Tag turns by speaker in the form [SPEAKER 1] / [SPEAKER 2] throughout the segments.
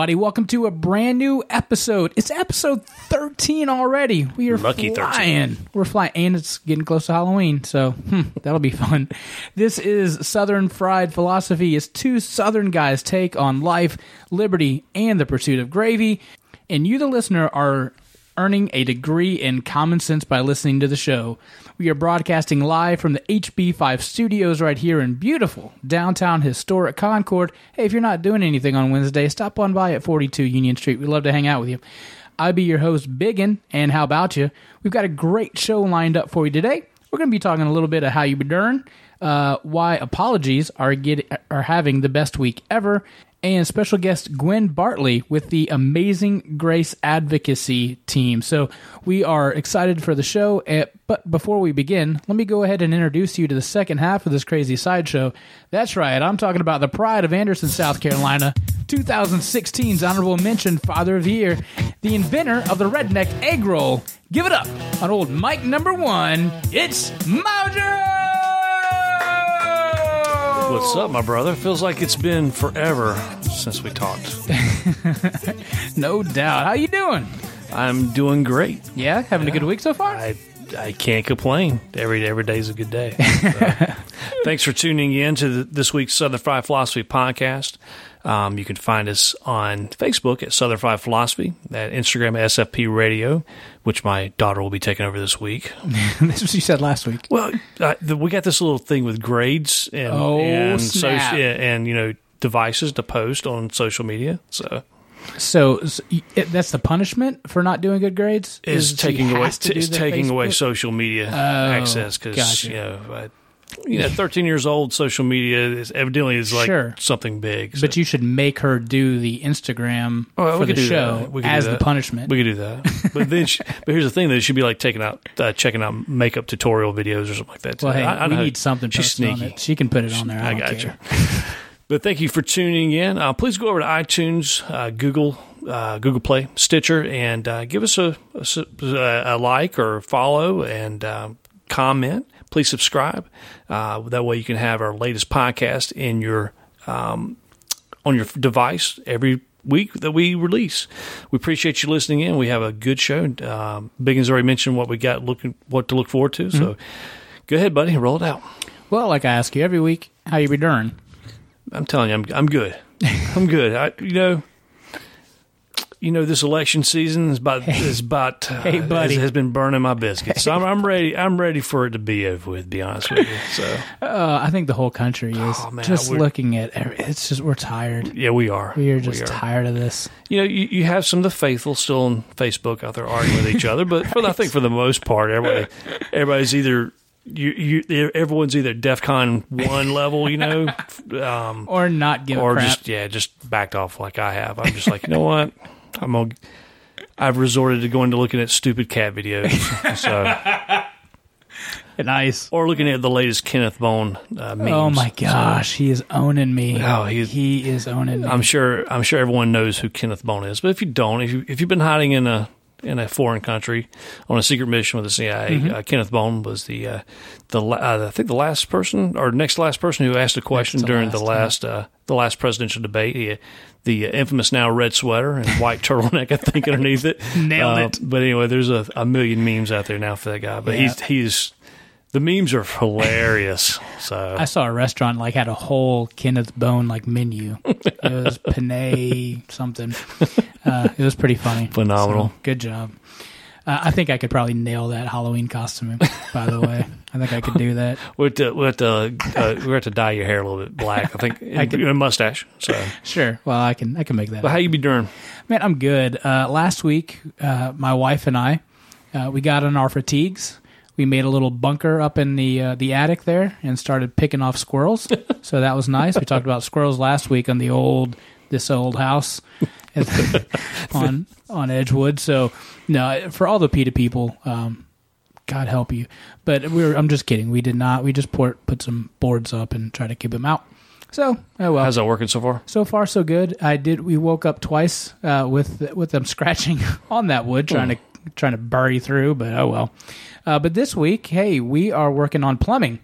[SPEAKER 1] everybody. Welcome to a brand new episode. It's episode 13 already. We are
[SPEAKER 2] Lucky 13.
[SPEAKER 1] flying. We're flying, and it's getting close to Halloween, so hmm, that'll be fun. This is Southern Fried Philosophy. It's two Southern guys' take on life, liberty, and the pursuit of gravy. And you, the listener, are earning a degree in common sense by listening to the show. We are broadcasting live from the HB5 studios right here in beautiful downtown historic Concord. Hey, if you're not doing anything on Wednesday, stop on by at 42 Union Street. We'd love to hang out with you. I'll be your host, Biggin, and how about you? We've got a great show lined up for you today. We're going to be talking a little bit of how you been doing, uh, why apologies are get, are having the best week ever, and special guest Gwen Bartley with the Amazing Grace Advocacy team. So we are excited for the show. eh, But before we begin, let me go ahead and introduce you to the second half of this crazy sideshow. That's right, I'm talking about the pride of Anderson, South Carolina, 2016's honorable mention Father of the Year, the inventor of the redneck egg roll. Give it up on old Mike number one. It's Mojo.
[SPEAKER 2] What's up, my brother? Feels like it's been forever since we talked.
[SPEAKER 1] No doubt. How you doing?
[SPEAKER 2] I'm doing great.
[SPEAKER 1] Yeah, having a good week so far.
[SPEAKER 2] I I can't complain. Every every day's a good day. So, thanks for tuning in to the, this week's Southern Fried Philosophy podcast. Um, you can find us on Facebook at Southern Fried Philosophy, at Instagram at SFP Radio, which my daughter will be taking over this week.
[SPEAKER 1] That's what you said last week.
[SPEAKER 2] Well, uh, the, we got this little thing with grades and
[SPEAKER 1] Oh,
[SPEAKER 2] and, and you know devices to post on social media. So
[SPEAKER 1] So, so it, that's the punishment for not doing good grades.
[SPEAKER 2] is
[SPEAKER 1] she
[SPEAKER 2] taking away
[SPEAKER 1] do
[SPEAKER 2] is taking away social media access because
[SPEAKER 1] gotcha.
[SPEAKER 2] you know. You know, 13 years old, social media is evidently is like
[SPEAKER 1] Sure.
[SPEAKER 2] something big. So
[SPEAKER 1] But you should make her do the Instagram
[SPEAKER 2] Well,
[SPEAKER 1] for
[SPEAKER 2] we
[SPEAKER 1] the
[SPEAKER 2] could do
[SPEAKER 1] show
[SPEAKER 2] that. We could do
[SPEAKER 1] as the
[SPEAKER 2] that.
[SPEAKER 1] punishment.
[SPEAKER 2] we could do that. But then, she, but here's the thing: that she'd be like taking out, uh, checking out makeup tutorial videos or something like that. too.
[SPEAKER 1] well, hey,
[SPEAKER 2] I- I
[SPEAKER 1] we
[SPEAKER 2] know
[SPEAKER 1] need something
[SPEAKER 2] She's
[SPEAKER 1] posted on
[SPEAKER 2] sneaky.
[SPEAKER 1] it. She can put it on there. I,
[SPEAKER 2] I
[SPEAKER 1] don't
[SPEAKER 2] got
[SPEAKER 1] care.
[SPEAKER 2] you. But thank you for tuning in. Uh, please go over to iTunes, uh, Google, uh, Google Play, Stitcher, and uh, give us a, a s- a like or follow and uh, comment. Please subscribe. Uh, that way, you can have our latest podcast in your um, on your device every week that we release. We appreciate you listening in. We have a good show. Um, Biggin's already mentioned what we got looking what to look forward to. So, go ahead, buddy, roll it out.
[SPEAKER 1] Well, like I ask you every week, how you be doing?
[SPEAKER 2] I'm telling you, I'm I'm good. I'm good. I, you know, you know, this election season is about is about uh,
[SPEAKER 1] Hey, buddy.
[SPEAKER 2] has, has been burning my biscuits. So I'm, I'm ready. I'm ready for it to be over with. Be honest with you. So
[SPEAKER 1] Uh, I think the whole country is
[SPEAKER 2] Oh, man,
[SPEAKER 1] just looking at. every- It's just we're tired.
[SPEAKER 2] yeah, we are.
[SPEAKER 1] We are just
[SPEAKER 2] We
[SPEAKER 1] tired of this.
[SPEAKER 2] You know, you, you have some of the faithful still on Facebook out there arguing with each other, but for I think for the most part, everybody everybody's either. You, you, everyone's either DefCon one level, you know, um,
[SPEAKER 1] Or not give
[SPEAKER 2] or just yeah, just backed off like I have. I'm just like, you know what? I'm gonna. I've resorted to going to looking at stupid cat videos, so
[SPEAKER 1] nice.
[SPEAKER 2] or looking at the latest Kenneth Bone uh, memes.
[SPEAKER 1] Oh my gosh, he is owning me.
[SPEAKER 2] Oh, he-
[SPEAKER 1] he is owning me.
[SPEAKER 2] I'm sure. I'm sure everyone knows who Kenneth Bone is, but if you don't, if you if you've been hiding in a in a foreign country on a secret mission with the CIA,
[SPEAKER 1] Mm-hmm.
[SPEAKER 2] uh, Kenneth Bone was the uh, the uh, I think the last person or next last person who asked a question during the
[SPEAKER 1] last,
[SPEAKER 2] last uh, the last presidential debate. He, the infamous now red sweater and white turtleneck, I think, underneath it.
[SPEAKER 1] Nailed
[SPEAKER 2] Uh,
[SPEAKER 1] it.
[SPEAKER 2] But anyway, there's a, a million memes out there now for that guy. But
[SPEAKER 1] Yeah.
[SPEAKER 2] he's he's the memes are hilarious. So
[SPEAKER 1] I saw a restaurant like had a whole Kenneth Bone like menu. It was penne something. Uh, it was pretty funny.
[SPEAKER 2] Phenomenal.
[SPEAKER 1] So, good job. Uh, I think I could probably nail that Halloween costume. By the way, I think I could do that.
[SPEAKER 2] we have to we have to, uh, we have to dye your hair a little bit black. I think
[SPEAKER 1] I could-
[SPEAKER 2] a mustache. So,
[SPEAKER 1] Sure. Well, I can. I can make that.
[SPEAKER 2] but how you be doing?
[SPEAKER 1] Man, I'm good. Uh, last week, uh, my wife and I, uh, we got on our fatigues. We made a little bunker up in the uh, the attic there and started picking off squirrels. so that was nice. We talked about squirrels last week on the old this old house on on Edgewood. So no, for all the PETA people, um, God help you. But we were, I'm just kidding. We did not. We just put put some boards up and try to keep them out. So oh well.
[SPEAKER 2] How's that working so far?
[SPEAKER 1] So far, so good. I did. We woke up twice uh, with with them scratching on that wood, trying to trying to bury through. But oh well. Uh, but this week, hey, we are working on plumbing.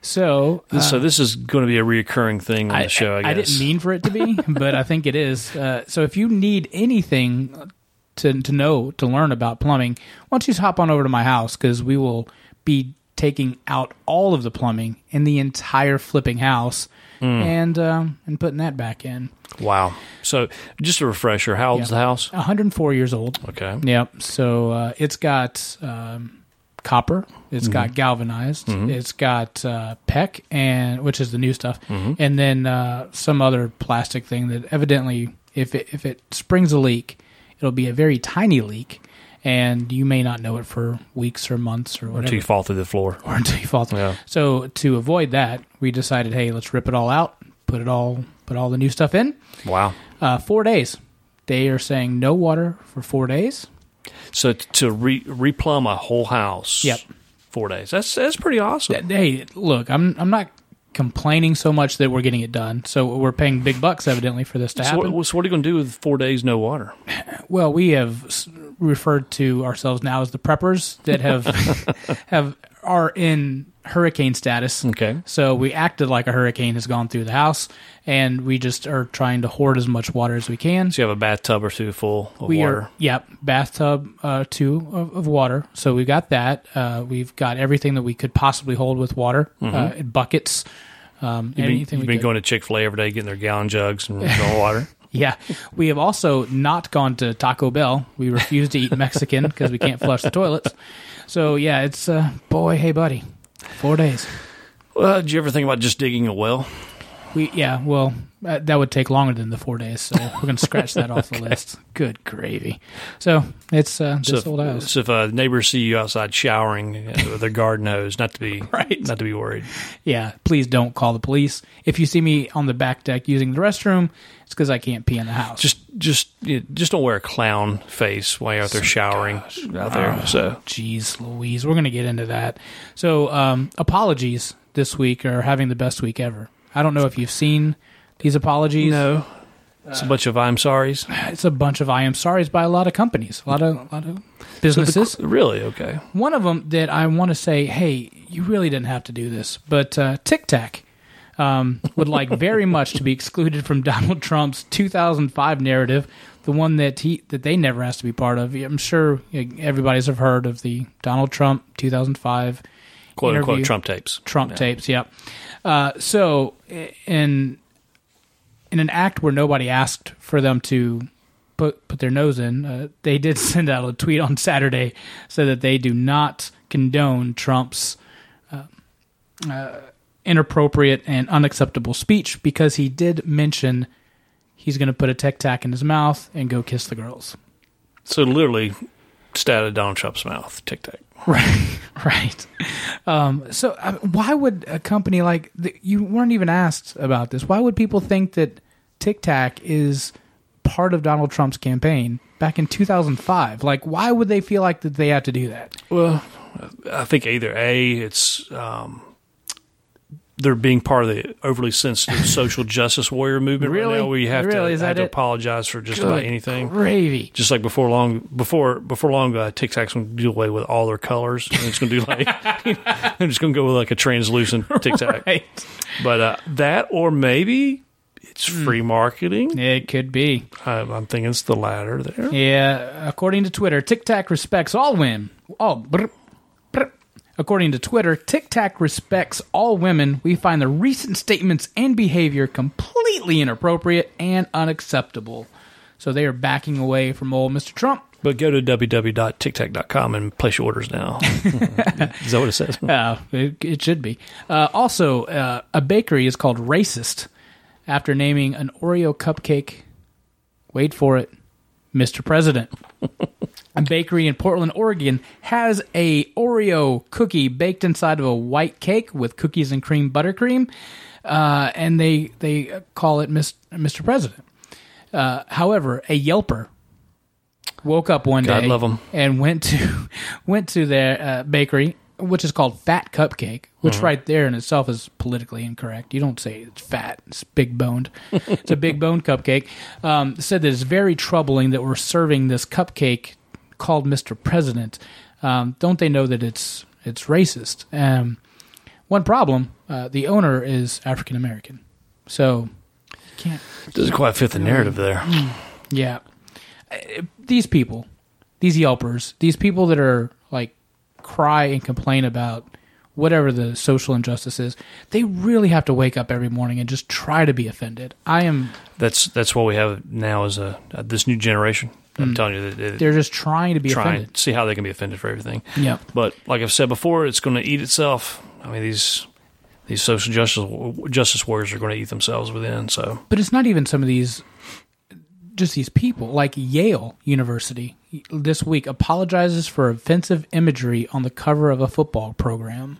[SPEAKER 1] So, uh,
[SPEAKER 2] so this is going to be a reoccurring thing on the show. I, guess.
[SPEAKER 1] didn't mean for it to be, but I think it is. Uh, so if you need anything to to know to learn about plumbing, why don't you just hop on over to my house because we will be taking out all of the plumbing in the entire flipping house
[SPEAKER 2] Hmm.
[SPEAKER 1] and um, and putting that back in.
[SPEAKER 2] Wow. So just a refresher. How old's
[SPEAKER 1] Yeah.
[SPEAKER 2] the house?
[SPEAKER 1] 104 years old.
[SPEAKER 2] Okay.
[SPEAKER 1] Yep. So uh, it's got um, copper. It's
[SPEAKER 2] Mm-hmm.
[SPEAKER 1] got galvanized. It's got uh, PEX, and which is the new stuff,
[SPEAKER 2] Mm-hmm.
[SPEAKER 1] and then uh, some other plastic thing that evidently, if it if it springs a leak, it'll be a very tiny leak, and you may not know it for weeks or months or whatever,
[SPEAKER 2] Until you fall through the floor.
[SPEAKER 1] or until you fall. through.
[SPEAKER 2] Yeah.
[SPEAKER 1] So to avoid that, we decided, hey, let's rip it all out, put it all, put all the new stuff in.
[SPEAKER 2] Wow.
[SPEAKER 1] Uh, four days. They are saying no water for four days.
[SPEAKER 2] So to re- replumb a whole house.
[SPEAKER 1] Yep.
[SPEAKER 2] Four days. That's that's pretty awesome.
[SPEAKER 1] hey, look, I'm I'm not complaining so much that we're getting it done. So we're paying big bucks evidently for this to
[SPEAKER 2] So
[SPEAKER 1] happen.
[SPEAKER 2] what, so what are you going to do with four days no water?
[SPEAKER 1] well, we have referred to ourselves now as the preppers that have have are in hurricane status.
[SPEAKER 2] Okay.
[SPEAKER 1] So we acted like a hurricane has gone through the house, and we just are trying to hoard as much water as we can.
[SPEAKER 2] So you have a bathtub or two full of
[SPEAKER 1] we
[SPEAKER 2] water.
[SPEAKER 1] are yep bathtub uh, two of, of water so we got that uh, we've got everything that we could possibly hold with water uh, in buckets um,
[SPEAKER 2] You've been, you've been going to Chick Fil A every day, getting their gallon jugs and water.
[SPEAKER 1] yeah we have also not gone to taco bell we refuse to eat mexican because we can't flush the toilets so yeah it's uh, boy hey buddy four days
[SPEAKER 2] Well, did you ever think about just digging a well?
[SPEAKER 1] We yeah well uh, that would take longer than the four days so we're gonna scratch that off the list good gravy so it's uh, this
[SPEAKER 2] so,
[SPEAKER 1] old house
[SPEAKER 2] so if uh, neighbors see you outside showering uh, with their garden hose, not to be
[SPEAKER 1] Right.
[SPEAKER 2] not to be worried.
[SPEAKER 1] Yeah, please don't call the police. If you see me on the back deck using the restroom, it's because I can't pee in the house.
[SPEAKER 2] Just just just don't wear a clown face while you're out there showering out there. So
[SPEAKER 1] jeez, Louise, we're gonna get into that. So, um, apologies this week are having the best week ever. I don't know if you've seen these apologies.
[SPEAKER 2] no, it's a bunch of I'm sorry's.
[SPEAKER 1] It's a bunch of I am sorry's by a lot of companies, a lot of a lot of businesses.
[SPEAKER 2] Really? Okay.
[SPEAKER 1] One of them that I want to say, hey, you really didn't have to do this, but uh, Tic Tac um, would like very much to be excluded from Donald Trump's 2005 narrative, the one that he that they never asked to be part of. I'm sure everybody's have heard of the Donald Trump 2005
[SPEAKER 2] Quote unquote. Trump tapes.
[SPEAKER 1] Trump tapes. Yep. Uh, so in in an act where nobody asked for them to put put their nose in, uh, they did send out a tweet on Saturday so that they do not condone Trump's uh, uh, inappropriate and unacceptable speech because he did mention he's going to put a tic tac in his mouth and go kiss the girls.
[SPEAKER 2] So literally, stat of Donald Trump's mouth. Tic tac.
[SPEAKER 1] Right, right. Um, so, why would a company like th- you weren't even asked about this? Why would people think that Tic Tac is part of Donald Trump's campaign back in 2005? Like, why would they feel like that they have to do that?
[SPEAKER 2] Well, I think either a it's um, they're being part of the overly sensitive social justice warrior movement right
[SPEAKER 1] Really?
[SPEAKER 2] now, where you have
[SPEAKER 1] Really?
[SPEAKER 2] to have to apologize for just about anything.
[SPEAKER 1] Gravy.
[SPEAKER 2] Just like before long, before before long, uh, Tic Tac's going to do away with all their colors. And it's going to do like I'm just going to go with like a translucent Tic Tac.
[SPEAKER 1] Right.
[SPEAKER 2] But uh, that, or maybe it's
[SPEAKER 1] Hmm.
[SPEAKER 2] free marketing.
[SPEAKER 1] It could be.
[SPEAKER 2] I, I'm thinking it's the latter there.
[SPEAKER 1] Yeah, according to Twitter, Tic Tac respects all women. Oh, brr. According to Twitter, Tic Tac respects all women. We find the recent statements and behavior completely inappropriate and unacceptable. So they are backing away from old Mr. Trump.
[SPEAKER 2] But go to www.tictac.com and place your orders now. Is that what it says?
[SPEAKER 1] Uh, it, it should be. Uh, also, uh, a bakery is called Racist after naming an Oreo cupcake. Wait for it, Mr. President. a bakery in Portland, Oregon, has a Oreo cookie baked inside of a white cake with cookies and cream buttercream, uh, and they they call it Mr. President. Uh, however, a Yelper woke up one
[SPEAKER 2] God
[SPEAKER 1] day
[SPEAKER 2] love
[SPEAKER 1] and went to went to their uh, bakery, which is called Fat Cupcake, which
[SPEAKER 2] Mm-hmm.
[SPEAKER 1] right there in itself is politically incorrect. You don't say it's fat; it's big boned. it's a big boned cupcake. Um, said that it's very troubling that we're serving this cupcake called Mr. President. Um, don't they know that it's it's racist? Um, One problem: uh, the owner is African American, so can't.
[SPEAKER 2] Doesn't quite fit the narrative there.
[SPEAKER 1] Yeah, Uh, these people, these Yelpers, these people that are like cry and complain about whatever the social injustice is, they really have to wake up every morning and just try to be offended. I am.
[SPEAKER 2] That's that's what we have now as a uh, this new generation. I'm telling you, that
[SPEAKER 1] They're just trying to be
[SPEAKER 2] trying
[SPEAKER 1] offended.
[SPEAKER 2] to see how they can be offended for everything.
[SPEAKER 1] Yep.
[SPEAKER 2] But like I've said before, it's going to eat itself. I mean these these social justice justice warriors are going to eat themselves within. So
[SPEAKER 1] But it's not even some of these, just these people. Like Yale University this week apologizes for offensive imagery on the cover of a football program.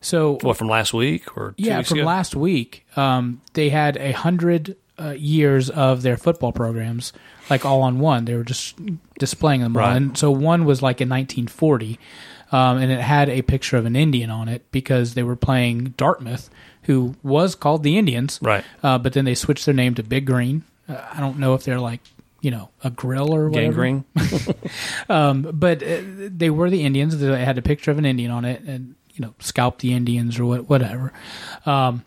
[SPEAKER 1] So
[SPEAKER 2] what from last week or two
[SPEAKER 1] yeah, from
[SPEAKER 2] ago?
[SPEAKER 1] last week, um, they had a hundred uh, years of their football programs, like all on one. They were just displaying them all,
[SPEAKER 2] Right.
[SPEAKER 1] and so one was like in 1940, um, and it had a picture of an Indian on it because they were playing Dartmouth, who was called the Indians,
[SPEAKER 2] Right.
[SPEAKER 1] Uh, but then they switched their name to Big Green. Uh, I don't know if they're like you know a grill or whatever
[SPEAKER 2] gangrene.
[SPEAKER 1] but uh, they were the Indians. They had a picture of an Indian on it, and you know, scalp the Indians or what, whatever. Um,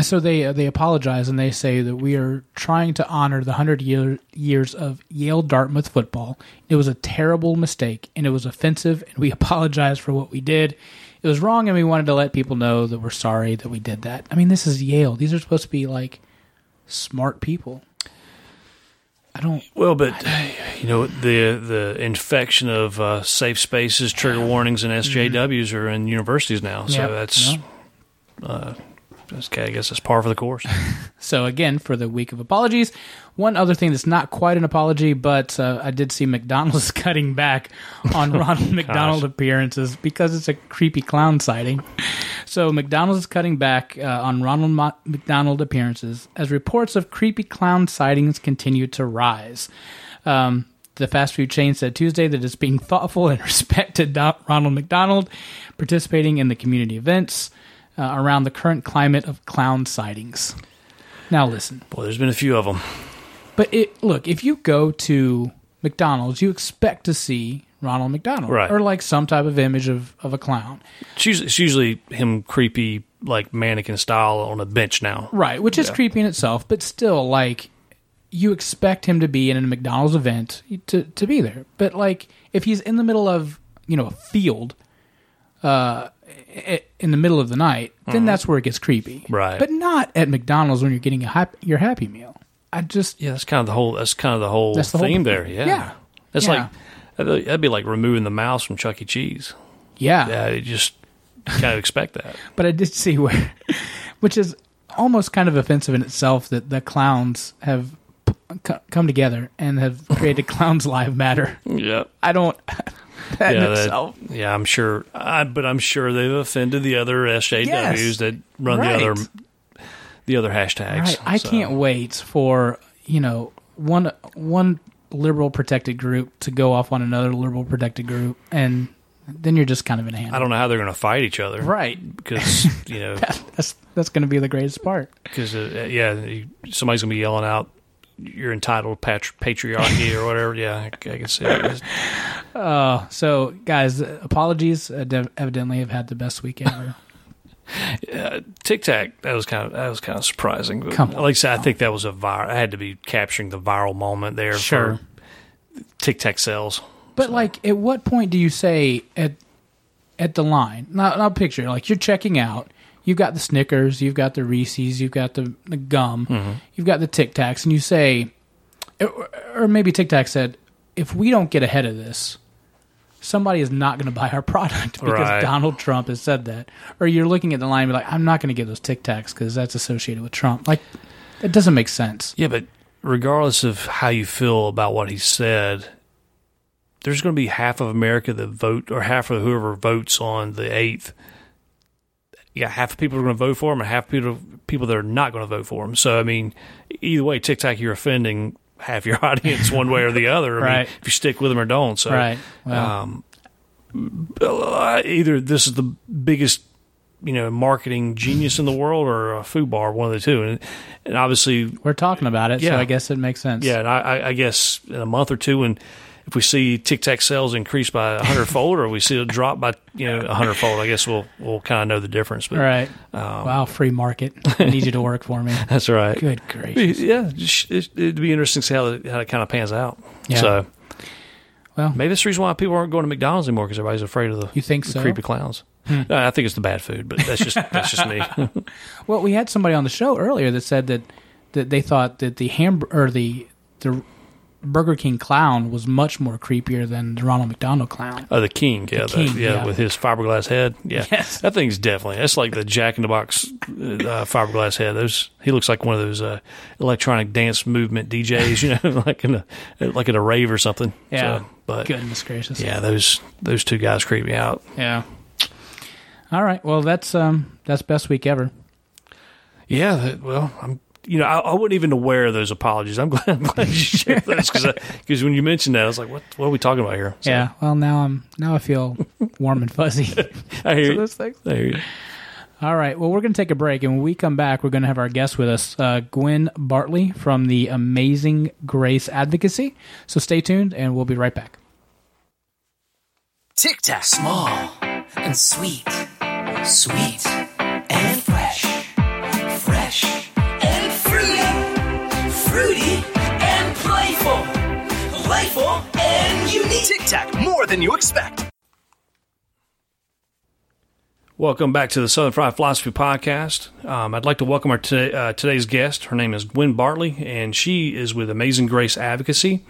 [SPEAKER 1] so they they apologize and they say that we are trying to honor the hundred year, years of Yale Dartmouth football. It was a terrible mistake and it was offensive, and we apologize for what we did. It was wrong, and we wanted to let people know that we're sorry that we did that. I mean, this is Yale; these are supposed to be like smart people. I don't.
[SPEAKER 2] Well, but you know the the infection of uh, safe spaces, trigger warnings, and SJWs are in universities now. So
[SPEAKER 1] Yep.
[SPEAKER 2] that's,
[SPEAKER 1] Yeah.
[SPEAKER 2] uh, that's okay, I guess that's par for the course.
[SPEAKER 1] So again, for the week of apologies, one other thing that's not quite an apology, but uh, I did see McDonald's cutting back on Ronald McDonald appearances because it's a creepy clown sighting. So McDonald's is cutting back uh, on Ronald Mo- McDonald appearances as reports of creepy clown sightings continue to rise. Um, the fast food chain said Tuesday that it's being thoughtful and respected Do- Ronald McDonald participating in the community events uh, around the current climate of clown sightings. Now listen,
[SPEAKER 2] Boy, there's been a few of them.
[SPEAKER 1] but it look if you go to McDonald's, you expect to see Ronald McDonald
[SPEAKER 2] Right.
[SPEAKER 1] or like some type of image of, of a clown,
[SPEAKER 2] It's usually, it's usually him creepy, like mannequin style on a bench now.
[SPEAKER 1] right? Which is
[SPEAKER 2] Yeah.
[SPEAKER 1] creepy in itself, but still like you expect him to be in a McDonald's event to to be there. But like if he's in the middle of you know a field, uh, in the middle of the night, then that's where it gets creepy,
[SPEAKER 2] Mm-hmm. Right.
[SPEAKER 1] But not at McDonald's when you're getting a hap- your Happy Meal. I just
[SPEAKER 2] Yeah, that's kind of the whole. That's kind of the whole
[SPEAKER 1] That's the whole-
[SPEAKER 2] theme there. Yeah,
[SPEAKER 1] Yeah.
[SPEAKER 2] That's
[SPEAKER 1] Yeah.
[SPEAKER 2] like that'd that'd be like removing the mouse from Chuck E. Cheese.
[SPEAKER 1] yeah,
[SPEAKER 2] Yeah, you just kind of expect that.
[SPEAKER 1] but I did see where, which is almost kind of offensive in itself that the clowns have come together and have created Clowns Live Matter.
[SPEAKER 2] Yeah,
[SPEAKER 1] I don't. That in
[SPEAKER 2] yeah,
[SPEAKER 1] itself.
[SPEAKER 2] yeah. I'm sure, I, but I'm sure they've offended the other SJWs
[SPEAKER 1] Yes.
[SPEAKER 2] that run
[SPEAKER 1] Right.
[SPEAKER 2] the other the other hashtags.
[SPEAKER 1] Right. I
[SPEAKER 2] So,
[SPEAKER 1] can't wait for you know one one liberal protected group to go off on another liberal protected group, and then you're just kind of in a hand.
[SPEAKER 2] I don't know how they're going to fight each other,
[SPEAKER 1] Right.
[SPEAKER 2] Because you know,
[SPEAKER 1] That's that's going to be the greatest part.
[SPEAKER 2] because uh, yeah, somebody's going to be yelling out, "You're entitled patri- patriarchy" or whatever. Yeah, I, I can see it.
[SPEAKER 1] Uh, so guys, apologies. Uh, dev- evidently, have had the best week ever.
[SPEAKER 2] Uh, Tic Tac, that was kind of that was kind of surprising. But
[SPEAKER 1] Come on.
[SPEAKER 2] like I said, I think that was a viral. I had to be capturing the viral moment there
[SPEAKER 1] Sure.
[SPEAKER 2] Tic Tac sales.
[SPEAKER 1] But like, at what point do you say at at the line? Now, now picture like you're checking out. You've got the Snickers, you've got the Reese's, you've got the, the gum, mm-hmm. you've got the Tic Tacs, and you say, or, maybe Tic Tac said, if we don't get ahead of this, somebody is not going to buy our product because
[SPEAKER 2] Right.
[SPEAKER 1] Donald Trump has said that. Or you're looking at the line and be like, I'm not going to get those Tic Tacs because that's associated with Trump. Like, it doesn't make sense.
[SPEAKER 2] Yeah, but regardless of how you feel about what he said, there's going to be half of America that vote, or half of whoever votes on the eighth. Yeah, half of people are going to vote for him, and half people people that are not going to vote for him. So, I mean, either way, Tic Tac, you're offending half your audience one way or the other.
[SPEAKER 1] Right.
[SPEAKER 2] mean, if you stick with them or don't. So,
[SPEAKER 1] Right.
[SPEAKER 2] Um, uh, either this is the biggest you know marketing genius in the world or a food bar, one of the two, and and obviously
[SPEAKER 1] we're talking about it, so
[SPEAKER 2] yeah.
[SPEAKER 1] I guess it makes sense.
[SPEAKER 2] yeah, and I, I- I guess in a month or two, when if we see Tic Tac sales increase by a hundredfold, or we see it drop by you know a hundredfold, I guess we'll we'll kind of know the difference. But
[SPEAKER 1] right. wow, free market. I need you to work for me.
[SPEAKER 2] that's right.
[SPEAKER 1] Good gracious.
[SPEAKER 2] Yeah, it- it'd be interesting to see how it, how it kind of pans out.
[SPEAKER 1] Yeah.
[SPEAKER 2] So
[SPEAKER 1] Well,
[SPEAKER 2] maybe that's the reason why people aren't going to McDonald's anymore because everybody's afraid of the,
[SPEAKER 1] You think
[SPEAKER 2] the
[SPEAKER 1] so? Hmm.
[SPEAKER 2] creepy clowns. No, I think it's the bad food, but that's just that's just me.
[SPEAKER 1] Well, we had somebody on the show earlier that said that that they thought that the ham or the the Burger King clown was much more creepier than the Ronald McDonald clown.
[SPEAKER 2] Oh, the king, yeah, the
[SPEAKER 1] king,
[SPEAKER 2] yeah,
[SPEAKER 1] yeah.
[SPEAKER 2] with his fiberglass head, yeah,
[SPEAKER 1] Yes.
[SPEAKER 2] that thing's definitely that's like the Jack in the Box uh, fiberglass head. Those he looks like one of those uh, electronic dance movement DJs, you know, like in a like at a rave or something.
[SPEAKER 1] Yeah.
[SPEAKER 2] So, but
[SPEAKER 1] Goodness gracious.
[SPEAKER 2] yeah, those those two guys creep me out.
[SPEAKER 1] Yeah. All right. Well, that's um that's best week ever.
[SPEAKER 2] Yeah, well, I'm. You know, I, I wasn't even aware of those apologies. I'm glad, I'm glad you shared those because when you mentioned that, I was like, "What? What are we talking about here?" So,
[SPEAKER 1] Yeah. Well, now I'm now I feel warm and fuzzy.
[SPEAKER 2] I hear you.
[SPEAKER 1] those things.
[SPEAKER 2] I hear you.
[SPEAKER 1] All right. Well, we're going to take a break, and when we come back, we're going to have our guest with us, uh, Gwen Bartley from the Amazing Grace Advocacy. So stay tuned, and we'll be right back.
[SPEAKER 3] Tic Tac. Small and sweet. Sweet Tic Tac, more than you expect.
[SPEAKER 2] Welcome back to the Southern Fried Philosophy Podcast. Um, I'd like to welcome our t- uh, today's guest. Her name is Gwen Bartley, and she is with Amazing Grace Advocacy.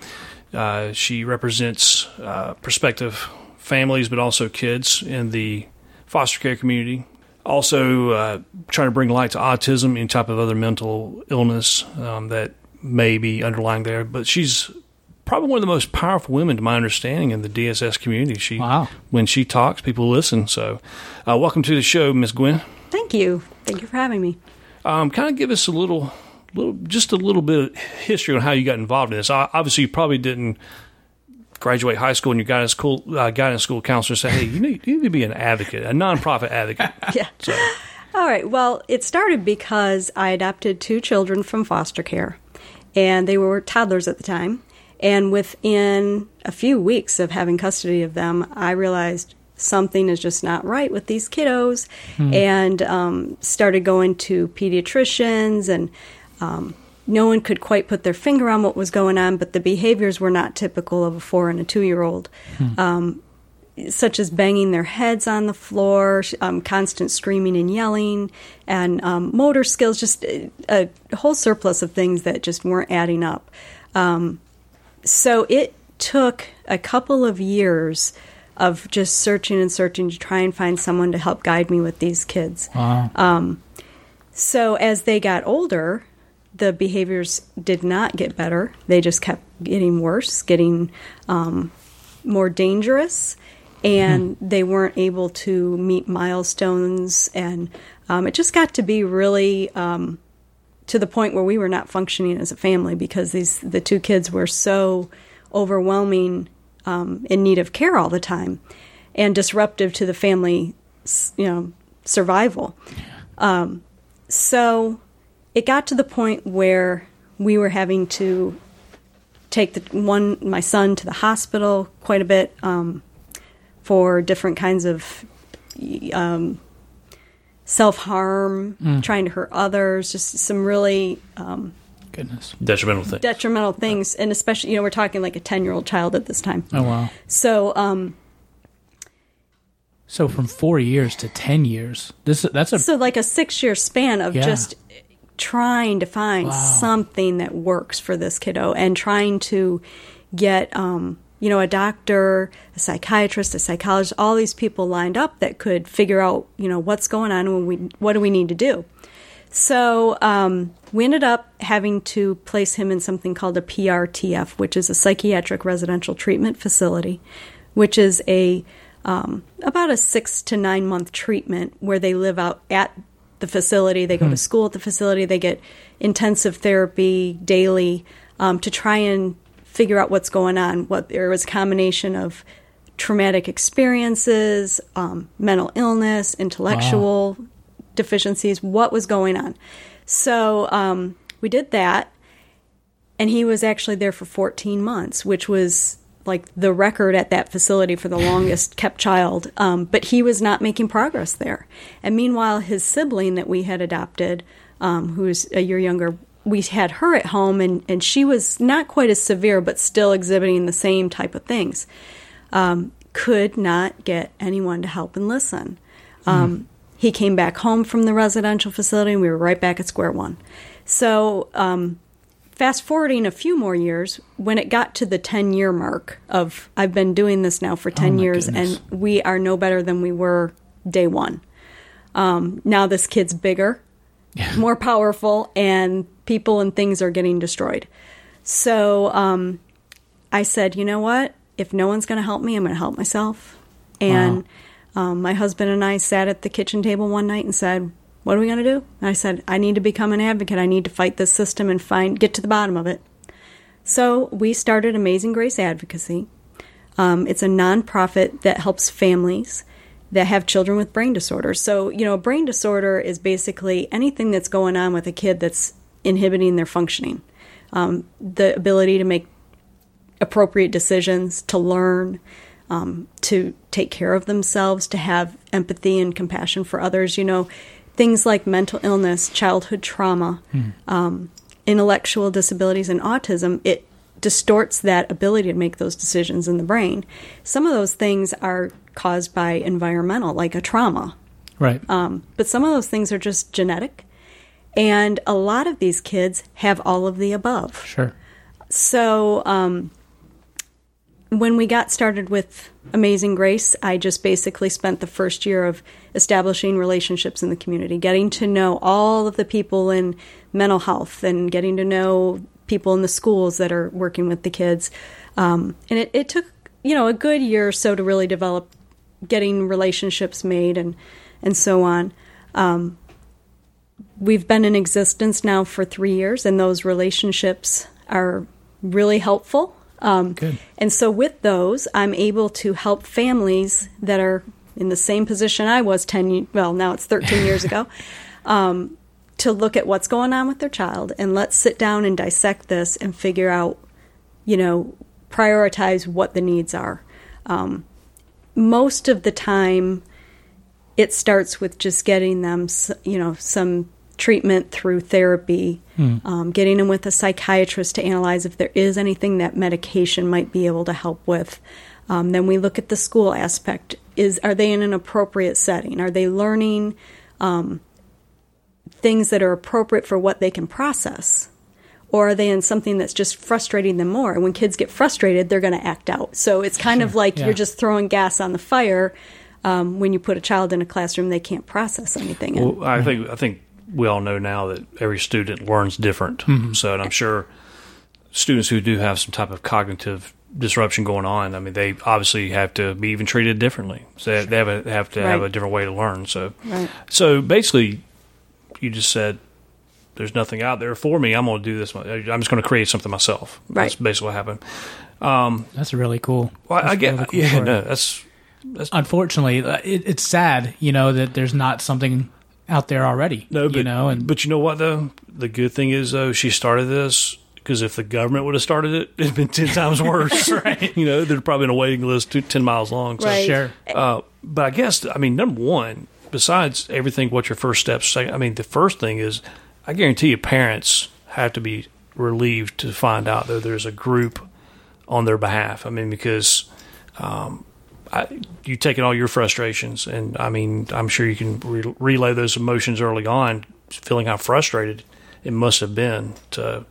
[SPEAKER 2] Uh, she represents uh, prospective families, but also kids in the foster care community. Also, uh, trying to bring light to autism, any type of other mental illness um, that may be underlying there. But she's probably one of the most powerful women, to my understanding, in the DSS community. She,
[SPEAKER 1] Wow.
[SPEAKER 2] when she talks, people listen. So, uh, welcome to the show, Miss Gwen.
[SPEAKER 4] Thank you. Thank you for having me.
[SPEAKER 2] Um, kind of give us a little, little, just a little bit of history on how you got involved in this. O- Obviously, you probably didn't graduate high school and your guidance school uh, guidance school counselor said, "Hey, you need, you need to be an advocate, a nonprofit advocate."
[SPEAKER 4] Yeah.
[SPEAKER 2] So,
[SPEAKER 4] All right. Well, it started because I adopted two children from foster care, and they were toddlers at the time. And within a few weeks of having custody of them, I realized something is just not right with these kiddos, and um, started going to pediatricians and. Um, no one could quite put their finger on what was going on, but the behaviors were not typical of a four and a two year old. such as banging their heads on the floor, um, constant screaming and yelling, and um, motor skills, just a, a whole surplus of things that just weren't adding up. Um, so it took a couple of years of just searching and searching to try and find someone to help guide me with these kids.
[SPEAKER 1] Wow.
[SPEAKER 4] So as they got older, the behaviors did not get better. They just kept getting worse, getting um, more dangerous, and they weren't able to meet milestones. And um, it just got to be really um, to the point where we were not functioning as a family because these the two kids were so overwhelming, um, in need of care all the time, and disruptive to the family, you know, survival. Um, so it got to the point where we were having to take the one my son to the hospital quite a bit um, for different kinds of um, self harm, trying to hurt others, just some really um,
[SPEAKER 1] Goodness.
[SPEAKER 2] detrimental things.
[SPEAKER 4] detrimental things, and especially you know we're talking like a ten year old child at this time.
[SPEAKER 1] Oh wow.
[SPEAKER 4] So um,
[SPEAKER 1] So from four years to ten years, this that's a
[SPEAKER 4] so like a six year span of
[SPEAKER 1] Yeah.
[SPEAKER 4] just trying to find
[SPEAKER 1] Wow.
[SPEAKER 4] something that works for this kiddo and trying to get um, you know a doctor a psychiatrist a psychologist all these people lined up that could figure out you know what's going on and we what do we need to do so um, we ended up having to place him in something called a PRTF, which is a psychiatric residential treatment facility, which is a um, about a six to nine month treatment where they live out at the facility. They go to school at the facility. They get intensive therapy daily um, to try and figure out what's going on. What there was a combination of traumatic experiences, um, mental illness, intellectual deficiencies, what was going on. So um, we did that, and he was actually there for 14 months, which was like the record at that facility for the longest kept child, um, but he was not making progress there. And meanwhile, his sibling that we had adopted, um, who was a year younger, we had her at home, and, and she was not quite as severe, but still exhibiting the same type of things. Um, could not get anyone to help and listen. Um, He came back home from the residential facility, and we were right back at square one. So, um, fast forwarding a few more years, when it got to the 10 year mark of I've been doing this now for 10
[SPEAKER 1] my
[SPEAKER 4] years,
[SPEAKER 1] goodness.
[SPEAKER 4] and we are no better than we were day one. Um, now this kid's bigger, more powerful, and people and things are getting destroyed. So um, I said, you know what? If no one's going to help me, I'm going to help myself. And um, my husband and I sat at the kitchen table one night and said, "What are we going to do?" And I said, "I need to become an advocate. I need to fight this system and find get to the bottom of it." So we started Amazing Grace Advocacy. Um, it's a nonprofit that helps families that have children with brain disorders. So, you know, a brain disorder is basically anything that's going on with a kid that's inhibiting their functioning, um, the ability to make appropriate decisions, to learn, um, to take care of themselves, to have empathy and compassion for others. You know, things like mental illness, childhood trauma, um, intellectual disabilities, and autism. It distorts that ability to make those decisions in the brain. Some of those things are caused by environmental, like a trauma,
[SPEAKER 1] Right.
[SPEAKER 4] um, but some of those things are just genetic. And a lot of these kids have all of the above.
[SPEAKER 1] sure.
[SPEAKER 4] So um, when we got started with Amazing Grace, I just basically spent the first year of establishing relationships in the community, getting to know all of the people in mental health and getting to know people in the schools that are working with the kids. Um, and it, it took, you know, a good year or so to really develop getting relationships made and, and so on. Um, we've been in existence now for three years, and those relationships are really helpful. Um. And so, with those, I'm able to help families that are in the same position I was 10, well, now it's 13 years ago, um, to look at what's going on with their child and let's sit down and dissect this and figure out, you know, prioritize what the needs are. Um, most of the time, it starts with just getting them, you know, some treatment through therapy, um, getting them with a psychiatrist to analyze if there is anything that medication might be able to help with. Um, then we look at the school aspect. Is are they in an appropriate setting? Are they learning um, things that are appropriate for what they can process? Or are they in something that's just frustrating them more? And when kids get frustrated, they're going to act out. So it's kind of like
[SPEAKER 1] yeah.
[SPEAKER 4] you're just throwing gas on the fire um, when you put a child in a classroom they can't process anything.
[SPEAKER 2] Well, I think I think we all know now that every student learns different. So, and I'm sure students who do have some type of cognitive disruption going on, I mean, they obviously have to be even treated differently. So they- they have a, have to have a different way to learn. So,
[SPEAKER 4] Right.
[SPEAKER 2] so basically, you just said. There's nothing out there for me. I'm going to do this. I'm just going to create something myself. That's basically what happened.
[SPEAKER 1] That's really cool.
[SPEAKER 2] Well, I get,
[SPEAKER 1] really cool
[SPEAKER 2] yeah,
[SPEAKER 1] story.
[SPEAKER 2] no, that's
[SPEAKER 1] Unfortunately, uh, it, it's sad, you know, that there's not something out there already.
[SPEAKER 2] No, but
[SPEAKER 1] you know, and
[SPEAKER 2] but you know what though? The good thing is though she started this because if the government would have started it, it'd been ten times worse. right? You know, there'd probably been a waiting list two, ten miles long. So,
[SPEAKER 4] Right.
[SPEAKER 1] sure.
[SPEAKER 2] Uh, but I guess I mean number one, besides everything, what's your first steps? Say, I mean, the first thing is, I guarantee you, parents have to be relieved to find out that there's a group on their behalf. I mean, because um, I, you taking all your frustrations, and I mean, I'm sure you can re- relay those emotions early on, feeling how frustrated it must have been to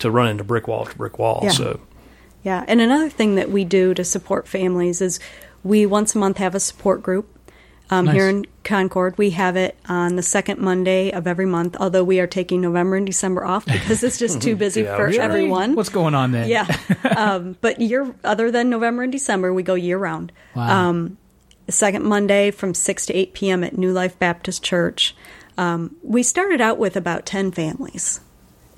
[SPEAKER 2] to run into brick wall to brick wall.
[SPEAKER 4] Yeah.
[SPEAKER 2] So
[SPEAKER 4] Yeah, and another thing that we do to support families is we once a month have a support group. Um,
[SPEAKER 1] Nice.
[SPEAKER 4] Here in Concord, we have it on the second Monday of every month. Although we are taking November and December off because it's just too busy
[SPEAKER 2] Yeah,
[SPEAKER 4] for
[SPEAKER 2] really?
[SPEAKER 4] everyone.
[SPEAKER 1] what's going on there?
[SPEAKER 4] Yeah, um, but year other than November and December, we go year round.
[SPEAKER 1] Wow.
[SPEAKER 4] Um, second Monday from six to eight p.m. at New Life Baptist Church. Um, we started out with about ten families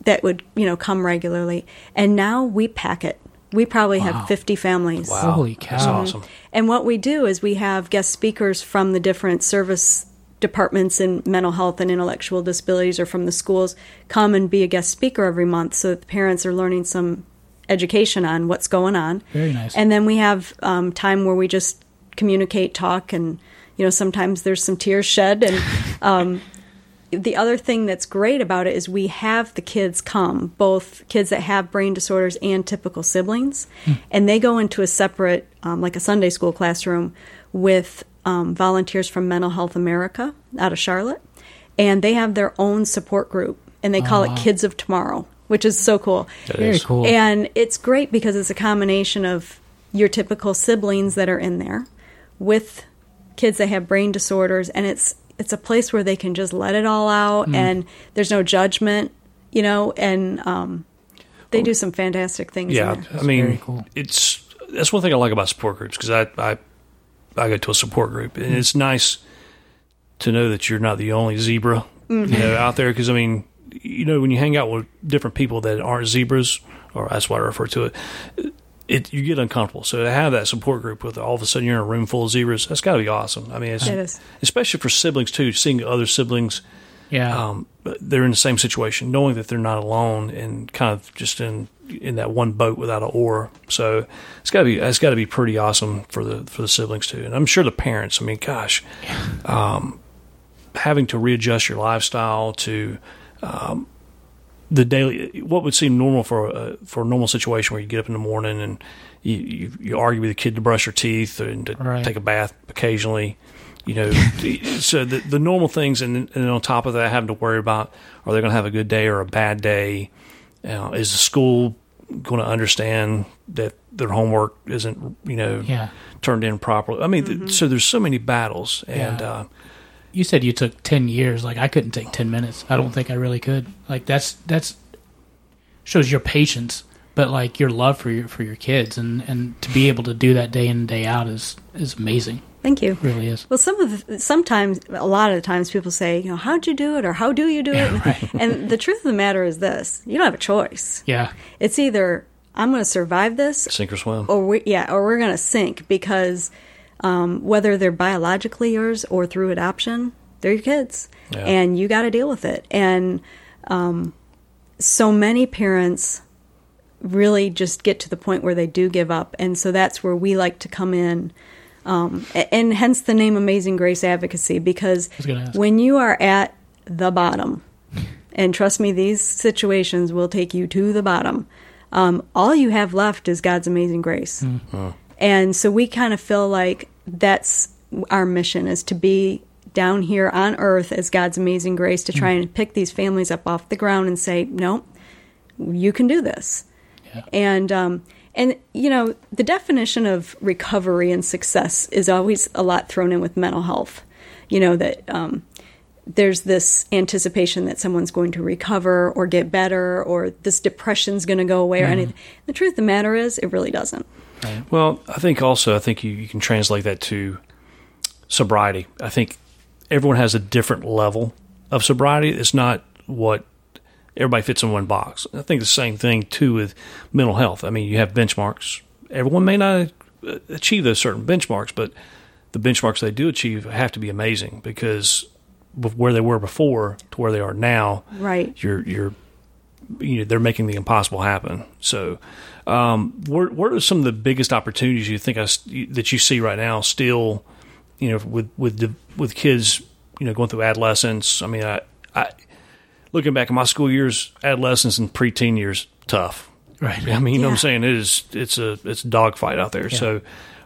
[SPEAKER 4] that would you know come regularly, and now we pack it. We probably
[SPEAKER 1] Wow.
[SPEAKER 4] have fifty families.
[SPEAKER 2] wow,
[SPEAKER 1] Holy
[SPEAKER 2] that's
[SPEAKER 1] cow.
[SPEAKER 2] awesome.
[SPEAKER 4] And what we do is we have guest speakers from the different service departments in mental health and intellectual disabilities or from the schools come and be a guest speaker every month so that the parents are learning some education on what's going on.
[SPEAKER 1] Very nice.
[SPEAKER 4] And then we have um, time where we just communicate, talk, and you know sometimes there's some tears shed. And um, the other thing that's great about it is we have the kids come, both kids that have brain disorders and typical siblings, and they go into a separate, um, like a Sunday school classroom, with um, volunteers from Mental Health America out of Charlotte, and they have their own support group, and they call
[SPEAKER 1] wow.
[SPEAKER 4] it Kids of Tomorrow, which is so cool.
[SPEAKER 2] That
[SPEAKER 1] Very
[SPEAKER 2] is-
[SPEAKER 1] cool.
[SPEAKER 4] And it's great because it's a combination of your typical siblings that are in there with kids that have brain disorders and it's it's a place where they can just let it all out
[SPEAKER 1] Mm.
[SPEAKER 4] and there's no judgment, you know, and um they do some fantastic things
[SPEAKER 2] Yeah,
[SPEAKER 4] in there.
[SPEAKER 2] I
[SPEAKER 1] That's
[SPEAKER 2] mean,
[SPEAKER 1] cool.
[SPEAKER 2] it's that's one thing I like about support groups because I, I I go to a support group and it's nice to know that you're not the only zebra you know out there because I mean you know when you hang out with different people that aren't zebras or that's what I refer to it. It, you get uncomfortable. So to have that support group with all of a sudden you're in a room full of zebras, that's got to be awesome. I mean, it's,
[SPEAKER 4] It is.
[SPEAKER 2] especially for siblings too, seeing other siblings
[SPEAKER 1] Yeah.
[SPEAKER 2] um, they're in the same situation, knowing that they're not alone and kind of just in in that one boat without an oar. So it's got to be it's got to be pretty awesome for the for the siblings too, and I'm sure the parents. I mean, gosh, um, having to readjust your lifestyle to. Um, the daily, what would seem normal for a for a normal situation where you get up in the morning and you, you, you argue with the kid to brush your teeth and to
[SPEAKER 1] Right.
[SPEAKER 2] take a bath occasionally, you know, so the the normal things, and and then on top of that, having to worry about are they going to have a good day or a bad day? Uh, is the school going to understand that their homework isn't, you know,
[SPEAKER 1] yeah.
[SPEAKER 2] turned in properly? I mean, th- so there's so many battles, and
[SPEAKER 1] Yeah.
[SPEAKER 2] uh,
[SPEAKER 1] You said you took 10 years. Like I couldn't take 10 minutes. I don't think I really could. Like that's that's shows your patience, but like your love for your for your kids and and to be able to do that day in and day out is is amazing.
[SPEAKER 4] Thank you.
[SPEAKER 1] It really is.
[SPEAKER 4] Well, some of the, sometimes, a lot of the times, people say, you know, how'd you do it, or how do you do it? And the truth of the matter is this: you don't have a choice.
[SPEAKER 1] Yeah.
[SPEAKER 4] It's either I'm going to survive this,
[SPEAKER 2] sink or swim.
[SPEAKER 4] or we, yeah, or we're going to sink because um, whether they're biologically yours or through adoption, they're your kids,
[SPEAKER 2] Yeah.
[SPEAKER 4] and you got to deal with it. And um, so many parents really just get to the point where they do give up, and so that's where we like to come in. Um, and hence the name Amazing Grace Advocacy, because
[SPEAKER 1] was gonna ask.
[SPEAKER 4] when you are at the bottom, and trust me, these situations will take you to the bottom. Um, all you have left is God's amazing grace. And so we kind of feel like that's our mission is to be down here on earth as God's amazing grace to try and pick these families up off the ground and say, no, you can do this.
[SPEAKER 1] Yeah.
[SPEAKER 4] And um, and you know the definition of recovery and success is always a lot thrown in with mental health. You know that um, there's this anticipation that someone's going to recover or get better or this depression's going to go away or anything. The truth of the matter is, it really doesn't.
[SPEAKER 2] Well, I think also I think you, you can translate that to sobriety. I think everyone has a different level of sobriety. It's not what everybody fits in one box. I think the same thing too with mental health. I mean, you have benchmarks. Everyone may not uh, achieve those certain benchmarks, but the benchmarks they do achieve have to be amazing because where they were before to where they are now,
[SPEAKER 4] Right.
[SPEAKER 2] you're you're you know they're making the impossible happen. So, um, what what are some of the biggest opportunities you think I, s- that you see right now? Still, you know, with with the, with kids, you know, going through adolescence. I mean, I, I looking back at my school years, adolescence and preteen years, tough.
[SPEAKER 1] Right.
[SPEAKER 2] I mean, you know what I'm saying? It is it's a it's a dogfight out there. So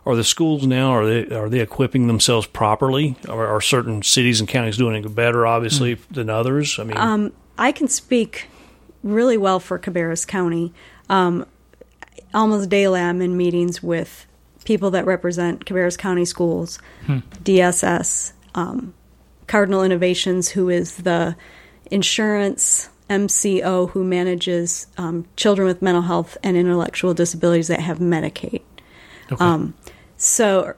[SPEAKER 2] are the schools now are they are they equipping themselves properly? Are, are certain cities and counties doing it better obviously than others? I mean
[SPEAKER 4] I can speak really well for Cabarrus County. Um, almost daily, I'm in meetings with people that represent Cabarrus County Schools, DSS, um, Cardinal Innovations, who is the insurance MCO who manages um, children with mental health and intellectual disabilities that have Medicaid. Um, so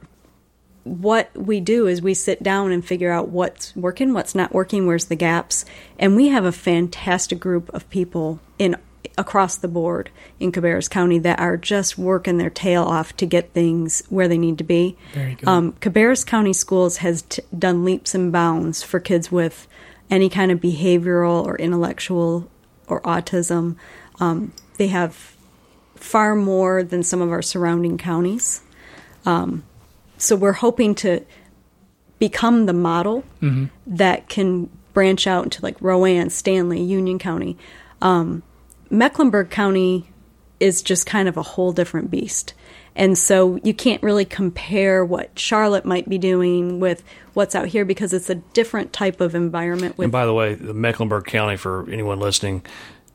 [SPEAKER 4] what we do is we sit down and figure out what's working, what's not working, where's the gaps, and we have a fantastic group of people in across the board in Cabarrus County that are just working their tail off to get things where they need to be.
[SPEAKER 1] Very good.
[SPEAKER 4] Um, Cabarrus County Schools has t- done leaps and bounds for kids with any kind of behavioral or intellectual or autism. Um, they have far more than some of our surrounding counties. Um, so we're hoping to become the model that can branch out into like Rowan, Stanly, Union County. Um, Mecklenburg County is just kind of a whole different beast. And so you can't really compare what Charlotte might be doing with what's out here because it's a different type of environment
[SPEAKER 2] And by the way, Mecklenburg County, for anyone listening,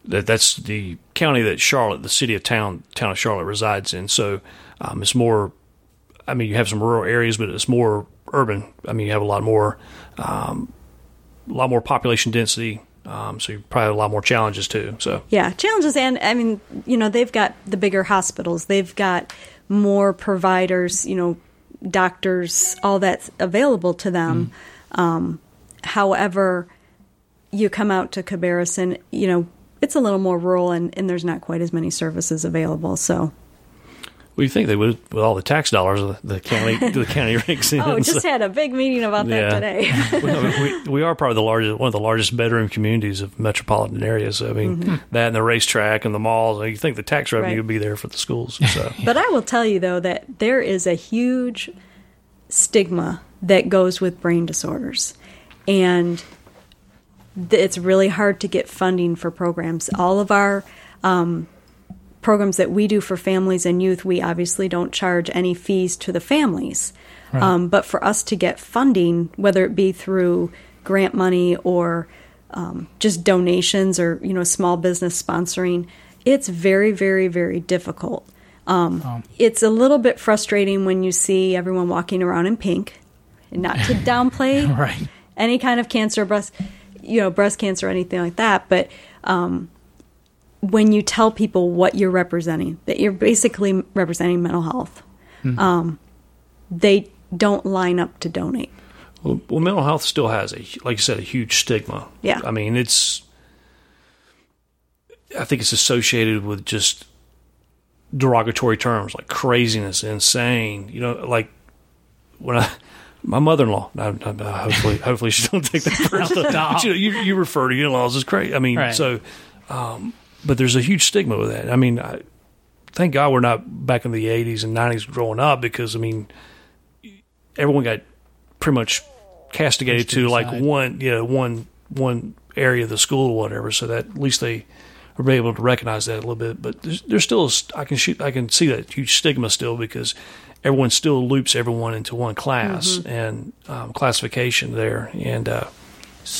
[SPEAKER 2] that that's the county that Charlotte, the city of town, town of Charlotte resides in. So um, it's more. I mean, you have some rural areas, but it's more urban. I mean, you have a lot more, um, a lot more population density. Um, so you probably have a lot more challenges too. So
[SPEAKER 4] Yeah, challenges, and I mean, you know, they've got the bigger hospitals, they've got more providers, you know, doctors, all that's available to them. Um, however, you come out to Cabarrus, and you know, it's a little more rural, and, and there's not quite as many services available. So,
[SPEAKER 2] you think they would with all the tax dollars the county the county rakes in?
[SPEAKER 4] oh, just
[SPEAKER 2] So-
[SPEAKER 4] had a big meeting about that
[SPEAKER 2] Yeah.
[SPEAKER 4] today.
[SPEAKER 2] we, we are probably the largest, one of the largest bedroom communities of metropolitan areas. I mean, that and the racetrack and the malls. You think the tax revenue
[SPEAKER 4] Mm-hmm. Right.
[SPEAKER 2] would be there for the schools? So
[SPEAKER 4] But I will tell you though that there is a huge stigma that goes with brain disorders, and it's really hard to get funding for programs. All of our um, programs that we do for families and youth, we obviously don't charge any fees to the families. Um, but for us to get funding, whether it be through grant money or um, just donations or you know small business sponsoring, it's very, very, very difficult. Um, It's a little bit frustrating when you see everyone walking around in pink. And not to downplay
[SPEAKER 1] Right.
[SPEAKER 4] any kind of cancer, breast, you know, breast cancer, or anything like that. But um, when you tell people what you're representing, that you're basically representing mental health, um, they don't line up to donate.
[SPEAKER 2] Well, well, mental health still has a, like you said, a huge stigma.
[SPEAKER 4] Yeah.
[SPEAKER 2] I mean, it's. I think it's associated with just derogatory terms like craziness, insane. You know, like when I, my mother-in-law. I, I, hopefully, hopefully she don't take that personally. but you, know, you you refer to your in-laws as crazy. I mean,
[SPEAKER 1] Right.
[SPEAKER 2] so, um, but there's a huge stigma with that. I mean, I, thank God we're not back in the '80s and '90s growing up because I mean, everyone got pretty much castigated
[SPEAKER 1] to
[SPEAKER 2] to like one, you know, one one area of the school or whatever. So that at least they were able to recognize that a little bit. But there's, there's still, a I can shoot, I can see that huge stigma still because everyone still loops everyone into one class and um, classification there, and uh,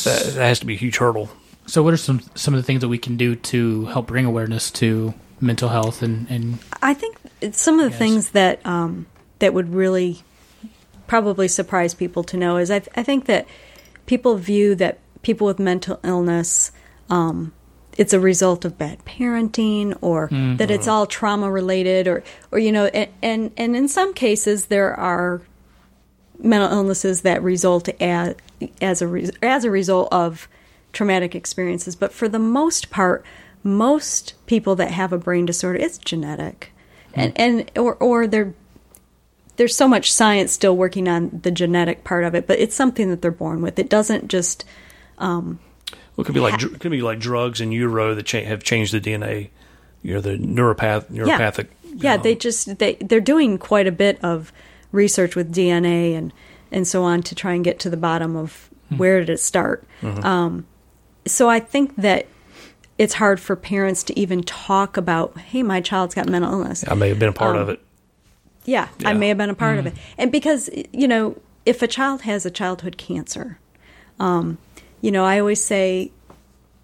[SPEAKER 2] that, that has to be a huge hurdle.
[SPEAKER 1] So, what are some some of the things that we can do to help bring awareness to mental health and, and
[SPEAKER 4] I think it's some of the things that um, that would really probably surprise people to know is I, I think that people view that people with mental illness um, it's a result of bad parenting or that it's all trauma related or or you know and, and and in some cases there are mental illnesses that result as as a as a result of traumatic experiences but for the most part most people that have a brain disorder it's genetic. And and or or they're there's so much science still working on the genetic part of it but it's something that they're born with. It doesn't just
[SPEAKER 2] Well, it could be like dr- it could be like drugs in utero that cha- have changed the DNA. You know, the neuropath neuropathic.
[SPEAKER 4] yeah
[SPEAKER 2] um,
[SPEAKER 4] they just they they're doing quite a bit of research with dna and and so on to try and get to the bottom of where did it start. Um, so i think that it's hard for parents to even talk about hey my child's got mental illness
[SPEAKER 2] I may have been a part of it.
[SPEAKER 4] yeah, I may have been a part of it. And because, you know, if a child has a childhood cancer, um, you know, I always say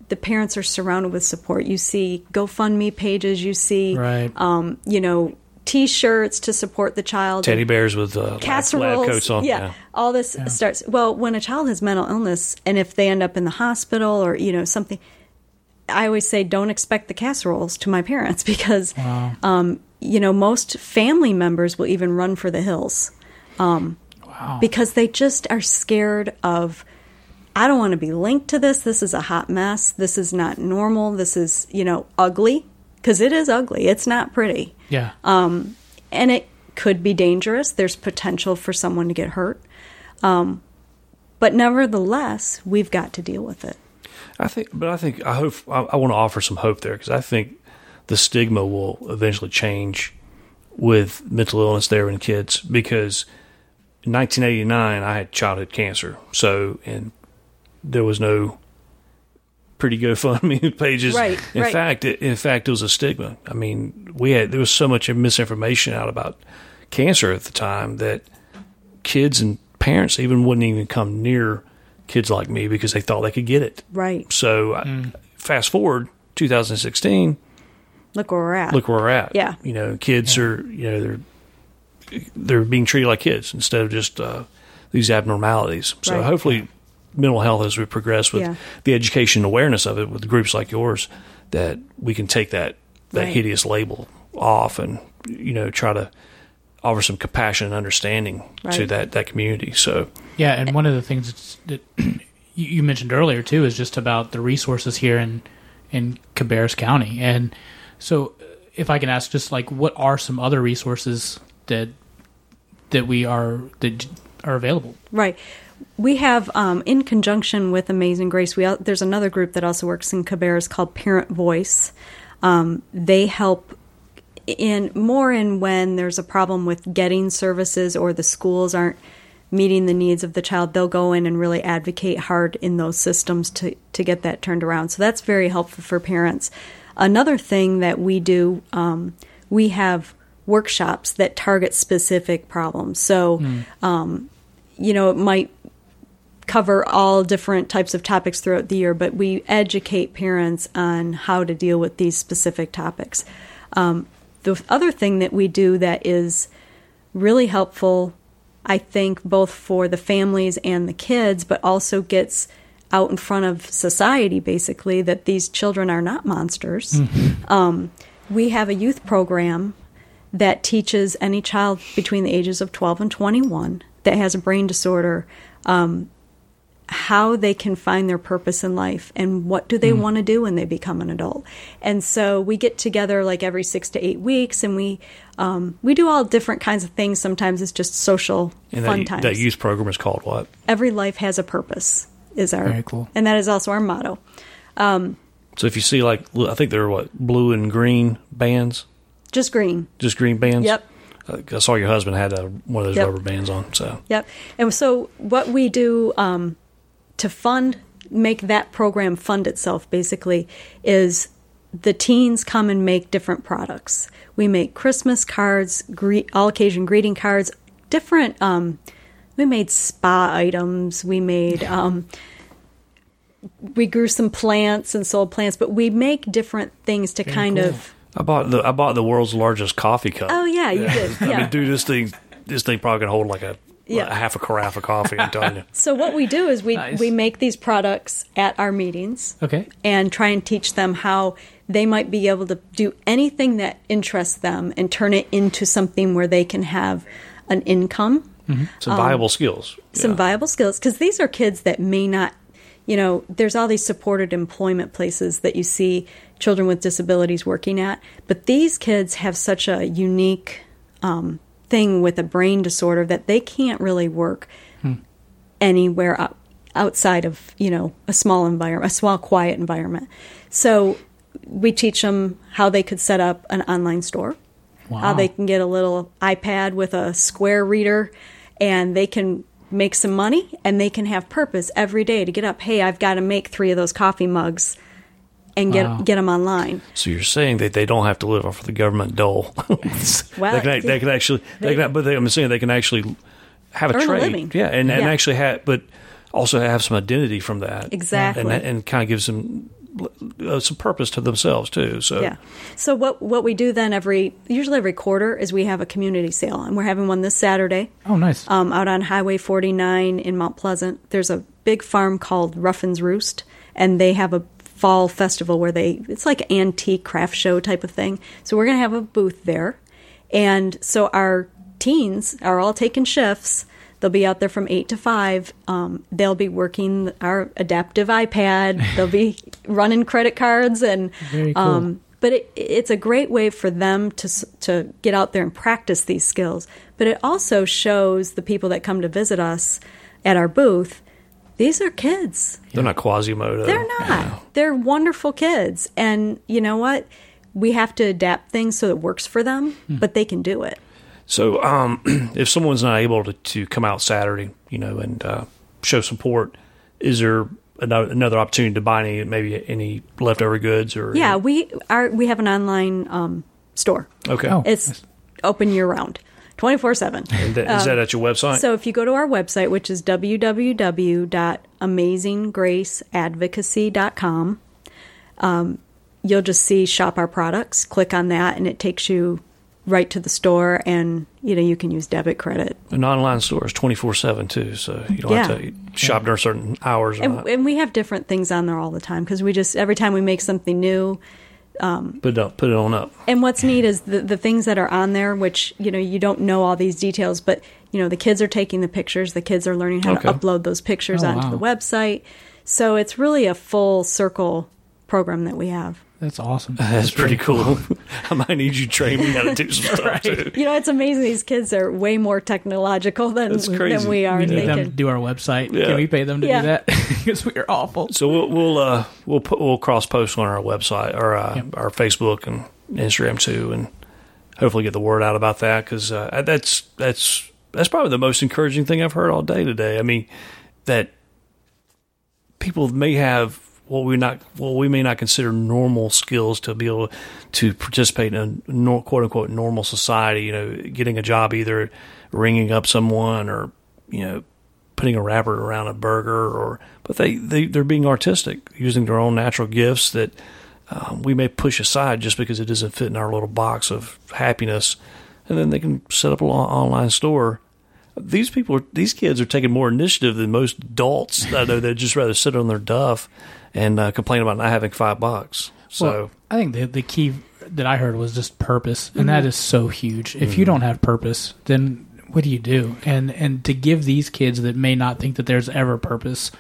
[SPEAKER 4] the parents are surrounded with support. You see GoFundMe pages, you see,
[SPEAKER 1] Right.
[SPEAKER 4] um, you know, T-shirts to support the child,
[SPEAKER 2] Teddy bears with uh, lab, lab coats on.
[SPEAKER 4] yeah, all this starts. Well, when a child has mental illness, and if they end up in the hospital or you know something, I always say don't expect the casseroles to my parents because, um, you know, most family members will even run for the hills
[SPEAKER 1] wow.
[SPEAKER 4] because they just are scared of. I don't want to be linked to this. This is a hot mess. This is not normal. This is you know ugly because it is ugly. It's not pretty
[SPEAKER 1] yeah.
[SPEAKER 4] and it could be dangerous. There's potential for someone to get hurt. Um, but nevertheless, we've got to deal with it.
[SPEAKER 2] I think, but I think I hope I, I want to offer some hope there because I think the stigma will eventually change with mental illness there in kids because in 1989 I had childhood cancer. So and there was no pretty GoFundMe pages.
[SPEAKER 4] Right,
[SPEAKER 2] In
[SPEAKER 4] right.
[SPEAKER 2] fact, it, in fact, it was a stigma. I mean, we had there was so much misinformation out about cancer at the time that kids and parents even wouldn't even come near kids like me because they thought they could get it.
[SPEAKER 4] Right.
[SPEAKER 2] So I fast forward 2016,
[SPEAKER 4] Look where we're at.
[SPEAKER 2] look where we're at.
[SPEAKER 4] Yeah.
[SPEAKER 2] You know, kids are you know they're they're being treated like kids instead of just uh, these abnormalities. So
[SPEAKER 4] Right.
[SPEAKER 2] hopefully, mental health as we progress with
[SPEAKER 4] Yeah.
[SPEAKER 2] the education and awareness of it with groups like yours, that we can take that that
[SPEAKER 4] Right.
[SPEAKER 2] hideous label off and you know try to offer some compassion and understanding to that that community. So
[SPEAKER 1] Yeah, and one of the things that you you mentioned earlier too is just about the resources here in in Cabarrus County, and so uh, if I can ask, just like what are some other resources that that we are that are available?
[SPEAKER 4] Right. We have, um, in conjunction with Amazing Grace, we there's another group that also works in Cabarrus called Parent Voice. Um, they help in more in when there's a problem with getting services or the schools aren't meeting the needs of the child. They'll go in and really advocate hard in those systems to to get that turned around. So that's very helpful for parents. Another thing that we do, um, we have workshops that target specific problems. So you know, it might cover all different types of topics throughout the year, but we educate parents on how to deal with these specific topics. Um, the other thing that we do that is really helpful, I think, both for the families and the kids, but also gets out in front of society basically that these children are not monsters. Um, we have a youth program that teaches any child between the ages of 12 and 21 that has a brain disorder um, how they can find their purpose in life and what do they want to do when they become an adult and so we get together like every six to eight weeks and we um, we do all different kinds of things sometimes it's just social
[SPEAKER 2] and
[SPEAKER 4] fun
[SPEAKER 2] that,
[SPEAKER 4] times
[SPEAKER 2] that youth program is called what?
[SPEAKER 4] every life has a purpose is our
[SPEAKER 1] Very cool.
[SPEAKER 4] and that is also our motto
[SPEAKER 2] So if you see like I think they're what blue and green bands,
[SPEAKER 4] just green
[SPEAKER 2] just green bands.
[SPEAKER 4] Yep.
[SPEAKER 2] I saw your husband had a, one of those
[SPEAKER 4] Yep.
[SPEAKER 2] rubber bands on. So
[SPEAKER 4] Yep. And so what we do um, to fund, make that program fund itself, basically, is the teens come and make different products. We make Christmas cards, gre- all occasion greeting cards, different. Um, we made spa items. We made. Um, we grew some plants and sold plants, but we make different things to kind
[SPEAKER 1] cool.
[SPEAKER 4] of.
[SPEAKER 2] I bought the I bought the world's largest coffee cup.
[SPEAKER 4] Oh yeah, you did.
[SPEAKER 2] I mean, dude, this thing this thing probably can hold like a,
[SPEAKER 4] Yeah.
[SPEAKER 2] a half a carafe of coffee. I'm telling you.
[SPEAKER 4] So what we do is we
[SPEAKER 1] Nice.
[SPEAKER 4] we make these products at our meetings.
[SPEAKER 1] Okay,
[SPEAKER 4] and try and teach them how they might be able to do anything that interests them and turn it into something where they can have an income,
[SPEAKER 2] Some viable skills.
[SPEAKER 4] some
[SPEAKER 2] Yeah.
[SPEAKER 4] viable skills. Because these are kids that may not, you know, there's all these supported employment places that you see children with disabilities working at, but these kids have such a unique um, thing with a brain disorder that they can't really work hmm. anywhere out, outside of you know a small environment, a small quiet environment. So we teach them how they could set up an online store, how they can get a little iPad with a square reader, and they can make some money and they can have purpose every day to get up. Hey, I've got to make three of those coffee mugs. And get
[SPEAKER 1] Wow.
[SPEAKER 4] get them online.
[SPEAKER 2] So you're saying that they don't have to live off of the government dole.
[SPEAKER 4] Well,
[SPEAKER 2] they, can, they can actually, they, can, but they, I'm saying they can actually have a
[SPEAKER 4] Earn a
[SPEAKER 2] trade.
[SPEAKER 4] living.
[SPEAKER 2] Yeah, and, and actually have, but also have some identity from that.
[SPEAKER 4] Exactly.
[SPEAKER 2] and and kind of gives them uh, some purpose to themselves too. So
[SPEAKER 4] Yeah. So what what we do then every usually every quarter is we have a community sale, and we're having one this Saturday.
[SPEAKER 1] oh nice.
[SPEAKER 4] um, out on Highway 49 in Mount Pleasant. There's a big farm called Ruffin's Roost, and they have a fall festival where they it's like antique craft show type of thing. So we're going to have a booth there, and so our teens are all taking shifts. They'll be out there from eight to five. Um, they'll be working our adaptive iPad. They'll be running credit cards and
[SPEAKER 1] cool.
[SPEAKER 4] um, but it, it's a great way for them to to get out there and practice these skills. But it also shows the people that come to visit us at our booth. These are kids.
[SPEAKER 2] they're not Quasimodo.
[SPEAKER 4] They're not. They're wonderful kids. And you know what? we have to adapt things so it works for them, but they can do it.
[SPEAKER 2] So, um, if someone's not able to, to come out Saturday, you know, and uh, show support, is there another, another opportunity to buy any maybe any leftover goods or
[SPEAKER 4] Yeah, we are. We have an online um, store.
[SPEAKER 2] okay
[SPEAKER 1] Oh.
[SPEAKER 4] It's open year round, twenty four seven.
[SPEAKER 2] Is that at your website?
[SPEAKER 4] So if you go to our website, which is www.amazinggraceadvocacy.com, um, you'll just see shop our products. Click on that, and it takes you right to the store, and you know you can use debit credit.
[SPEAKER 2] An online store is twenty four seven too, so you don't have to shop during certain hours. Or
[SPEAKER 4] And,
[SPEAKER 2] not.
[SPEAKER 4] and we have different things on there all the time because we just every time we make something new.
[SPEAKER 2] But don't put it on up.
[SPEAKER 4] And what's neat is the the things that are on there, which you know you don't know all these details, but you know the kids are taking the pictures, the kids are learning how
[SPEAKER 2] Okay.
[SPEAKER 4] to upload those pictures
[SPEAKER 1] Oh,
[SPEAKER 4] onto
[SPEAKER 1] wow.
[SPEAKER 4] the website. So it's really a full circle program that we have.
[SPEAKER 1] That's awesome.
[SPEAKER 2] That's pretty cool. I might need you to train me how to do some stuff too.
[SPEAKER 4] You know, it's amazing. These kids are way more technological than than we are.
[SPEAKER 1] we
[SPEAKER 4] They
[SPEAKER 1] need them to do our website.
[SPEAKER 2] Yeah.
[SPEAKER 1] Can we pay them to
[SPEAKER 4] Yeah.
[SPEAKER 1] do that? Because we are awful.
[SPEAKER 2] So we'll we'll uh, we'll put we'll cross post on our website or uh,
[SPEAKER 1] Yep.
[SPEAKER 2] our Facebook and Instagram too, and hopefully get the word out about that because uh, that's that's that's probably the most encouraging thing I've heard all day today. I mean that people may have what we not what we may not consider normal skills to be able to participate in a quote unquote normal society. You know, getting a job, either ringing up someone or you know putting a wrapper around a burger, or but they they they're being artistic, using their own natural gifts that um, we may push aside just because it doesn't fit in our little box of happiness, and then they can set up an online store. These people, these kids are taking more initiative than most adults. I know they'd just rather sit on their duff and uh, complain about not having five bucks. So
[SPEAKER 1] Well, I think the the key that I heard was just purpose, and
[SPEAKER 2] Mm-hmm.
[SPEAKER 1] that is so huge. If you don't have purpose, then what do you do? And and to give these kids that may not think that there's ever purpose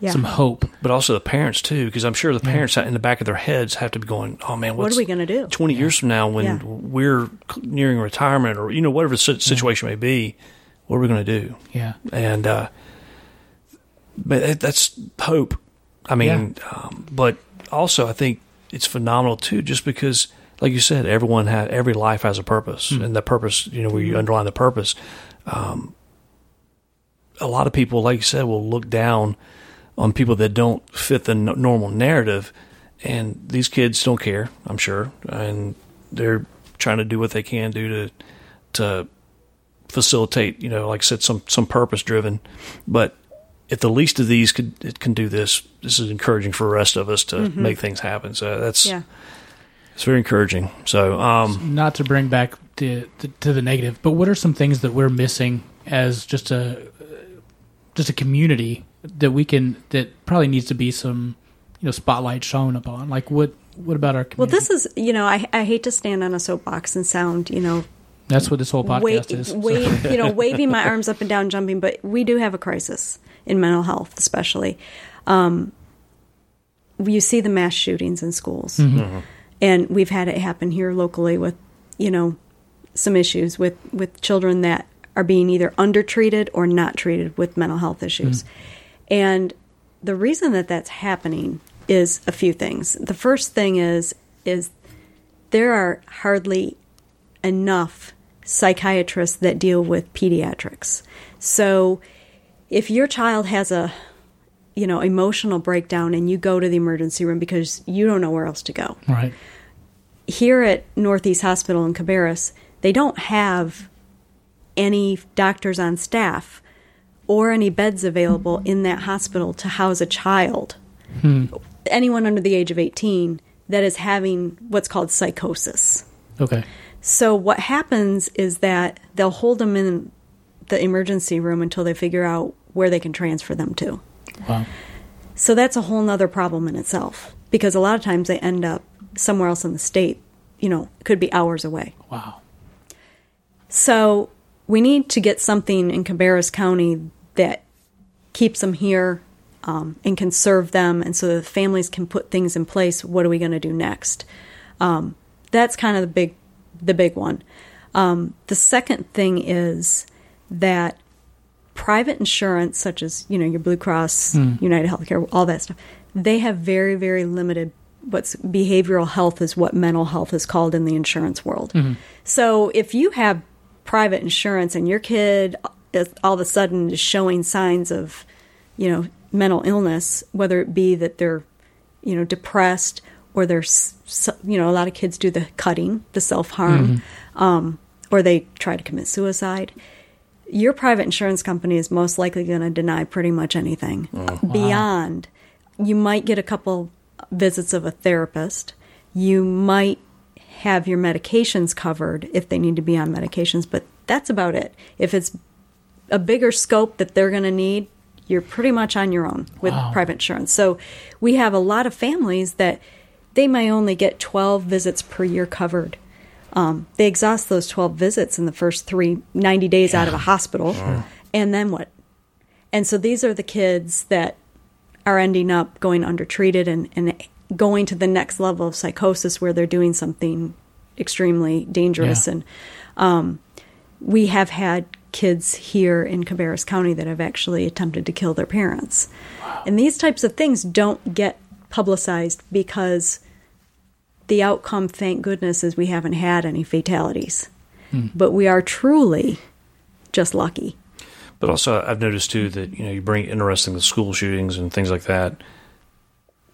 [SPEAKER 4] Yeah.
[SPEAKER 1] some hope.
[SPEAKER 2] but also the parents too, because I'm sure the parents in the back of their heads have to be going, "Oh man,
[SPEAKER 4] what are we going to do?
[SPEAKER 2] 20 years from now when
[SPEAKER 4] Yeah.
[SPEAKER 2] we're nearing retirement or you know whatever the si- situation may be what are we going to do
[SPEAKER 1] Yeah,
[SPEAKER 2] and uh but that's hope i mean um, but also i think it's phenomenal too just because like you said everyone has every life has a purpose and the purpose you know where you underline the purpose. Um a lot of people like you said will look down on people that don't fit the n- normal narrative and these kids don't care i'm sure and they're trying to do what they can do to to facilitate you know like i said some some purpose driven but if the least of these could it can do this this is encouraging for the rest of us to make things happen so that's
[SPEAKER 4] Yeah.
[SPEAKER 2] it's very encouraging so um
[SPEAKER 1] not to bring back to, to to the negative, but what are some things that we're missing as just a just a community that we can that probably needs to be some you know spotlight shown upon? Like what what about our community?
[SPEAKER 4] Well, this is you know I I hate to stand on a soapbox and sound you know
[SPEAKER 1] that's what this whole podcast
[SPEAKER 4] wa-
[SPEAKER 1] is. So-
[SPEAKER 4] you know, waving my arms up and down, jumping. But we do have a crisis in mental health, especially. Um, you see the mass shootings in schools, mm-hmm. Mm-hmm. and we've had it happen here locally with, you know, some issues with with children that are being either undertreated or not treated with mental health issues, mm. and the reason that that's happening is a few things. The first thing is is there are hardly enough psychiatrists that deal with pediatrics. So if your child has a you know emotional breakdown and you go to the emergency room because you don't know where else to go.
[SPEAKER 1] right.
[SPEAKER 4] Here at Northeast Hospital in Cabarrus, they don't have any doctors on staff or any beds available in that hospital to house a child. Hmm. Anyone under the age of 18 that is having what's called psychosis.
[SPEAKER 1] Okay.
[SPEAKER 4] So what happens is that they'll hold them in the emergency room until they figure out where they can transfer them to.
[SPEAKER 1] Wow.
[SPEAKER 4] So that's a whole nother problem in itself because a lot of times they end up somewhere else in the state, you know, could be hours away.
[SPEAKER 1] Wow.
[SPEAKER 4] So we need to get something in Cabarrus County that keeps them here um, and can serve them, and so the families can put things in place. What are we going to do next? Um, that's kind of the big, the big one. Um, the second thing is that private insurance, such as you know your Blue Cross, United Healthcare, all that stuff, they have very very limited what's behavioral health is what mental health is called in the insurance world. So if you have private insurance and your kid is all of a sudden is showing signs of, you know, mental illness, whether it be that they're, you know, depressed or they're, s- s- you know, a lot of kids do the cutting, the self harm, um, or they try to commit suicide. Your private insurance company is most likely going to deny pretty much anything beyond. You might get a couple visits of a therapist. You might have your medications covered if they need to be on medications, but that's about it. If it's a bigger scope that they're going to need, you're pretty much on your own with
[SPEAKER 1] Wow.
[SPEAKER 4] private insurance. So we have a lot of families that they may only get 12 visits per year covered. Um, they exhaust those 12 visits in the first three, 90 days out of a hospital. And then what? And so these are the kids that are ending up going undertreated and, and going to the next level of psychosis where they're doing something extremely dangerous.
[SPEAKER 1] Yeah.
[SPEAKER 4] And um, we have had kids here in Cabarrus County that have actually attempted to kill their parents. And these types of things don't get publicized because the outcome, thank goodness, is we haven't had any fatalities. Hmm. But we are truly just lucky.
[SPEAKER 2] But also, I've noticed too that you know you bring interesting the school shootings and things like that.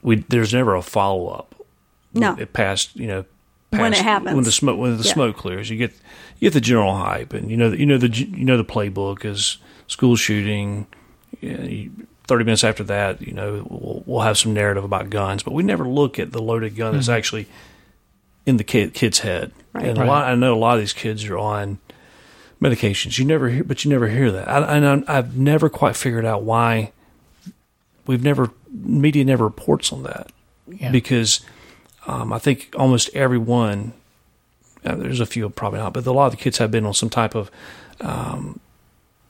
[SPEAKER 2] We there's never a follow up.
[SPEAKER 4] No.
[SPEAKER 2] it passed you know
[SPEAKER 4] When it happens.
[SPEAKER 2] when the smoke when the
[SPEAKER 4] Yeah.
[SPEAKER 2] smoke clears. You get you get the general hype, and you know you know the you know the playbook is school shooting. You know, you- Thirty minutes after that, you know we'll, we'll have some narrative about guns, but we never look at the loaded gun that's actually in the kid, kid's head.
[SPEAKER 4] Right.
[SPEAKER 2] And a
[SPEAKER 1] Right.
[SPEAKER 2] lot, I know a lot of these kids are on medications. You never hear, but you never hear that. I, and I've never quite figured out why we've never media never reports on that
[SPEAKER 1] Yeah.
[SPEAKER 2] because um, I think almost everyone. Uh, there's a few probably not, but a lot of the kids have been on some type of um,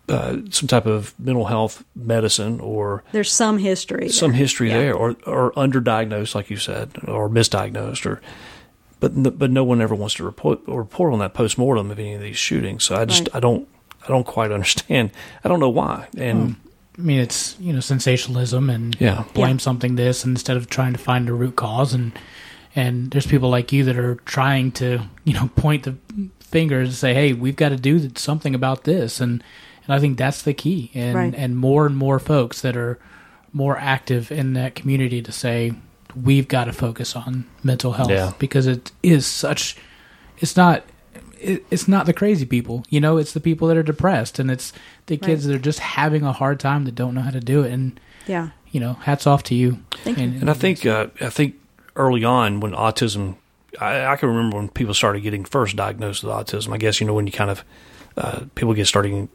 [SPEAKER 2] uh, some type of mental health medicine or
[SPEAKER 4] There's some history.
[SPEAKER 2] some
[SPEAKER 4] there.
[SPEAKER 2] history
[SPEAKER 4] Yeah.
[SPEAKER 2] there, or or underdiagnosed, like you said, or misdiagnosed, or but n- but no one ever wants to report or report on that post mortem of any of these shootings. So I just
[SPEAKER 4] Right.
[SPEAKER 2] I don't I don't quite understand. I don't know why. And
[SPEAKER 1] I mean, it's you know sensationalism and
[SPEAKER 2] Yeah.
[SPEAKER 1] blame
[SPEAKER 4] Yeah.
[SPEAKER 1] something this instead of trying to find a root cause and and there's people like you that are trying to you know point the fingers and say, hey, we've got to do something about this, and and I think that's the key, and
[SPEAKER 4] Right.
[SPEAKER 1] and more and more folks that are more active in that community to say we've got to focus on mental health
[SPEAKER 2] Yeah.
[SPEAKER 1] because it is such it's not it's not the crazy people you know it's the people that are depressed and it's the kids that are just having a hard time that don't know how to do it and
[SPEAKER 4] Yeah.
[SPEAKER 1] you know hats off to you
[SPEAKER 4] Thank you.
[SPEAKER 2] and I think uh, I think early on when autism, I, I can remember when people started getting first diagnosed with autism. I guess you know when you kind of uh, people get starting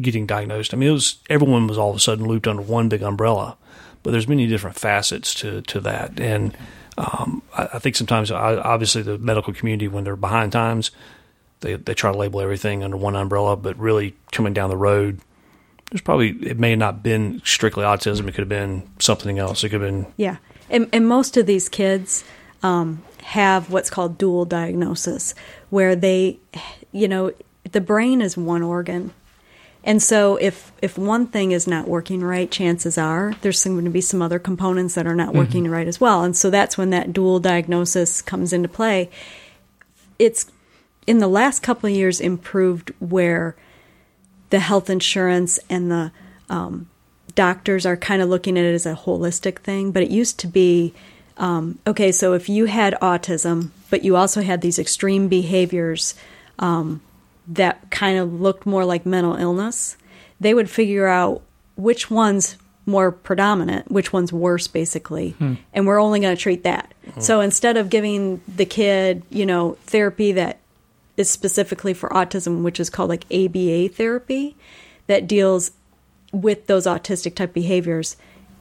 [SPEAKER 2] getting diagnosed. I mean, it was everyone was all of a sudden looped under one big umbrella, but there's many different facets to to that, and um, I, I think sometimes I, obviously the medical community when they're behind times, they they try to label everything under one umbrella, but really coming down the road. There's probably it may have not been strictly autism. It could have been something else. It could have been
[SPEAKER 4] Yeah, and, and most of these kids um, have what's called dual diagnosis, where they, you know, the brain is one organ, and so if if one thing is not working right, chances are there's going to be some other components that are not working right as well, and so that's when that dual diagnosis comes into play. It's in the last couple of years improved where the health insurance and the um, doctors are kind of looking at it as a holistic thing, but it used to be um, okay, so if you had autism, but you also had these extreme behaviors um, that kind of looked more like mental illness, they would figure out which one's more predominant, which one's worse, basically, hmm. and we're only going to treat that. Oh. So instead of giving the kid, you know, therapy that is specifically for autism, which is called like ABA therapy, that deals with those autistic type behaviors,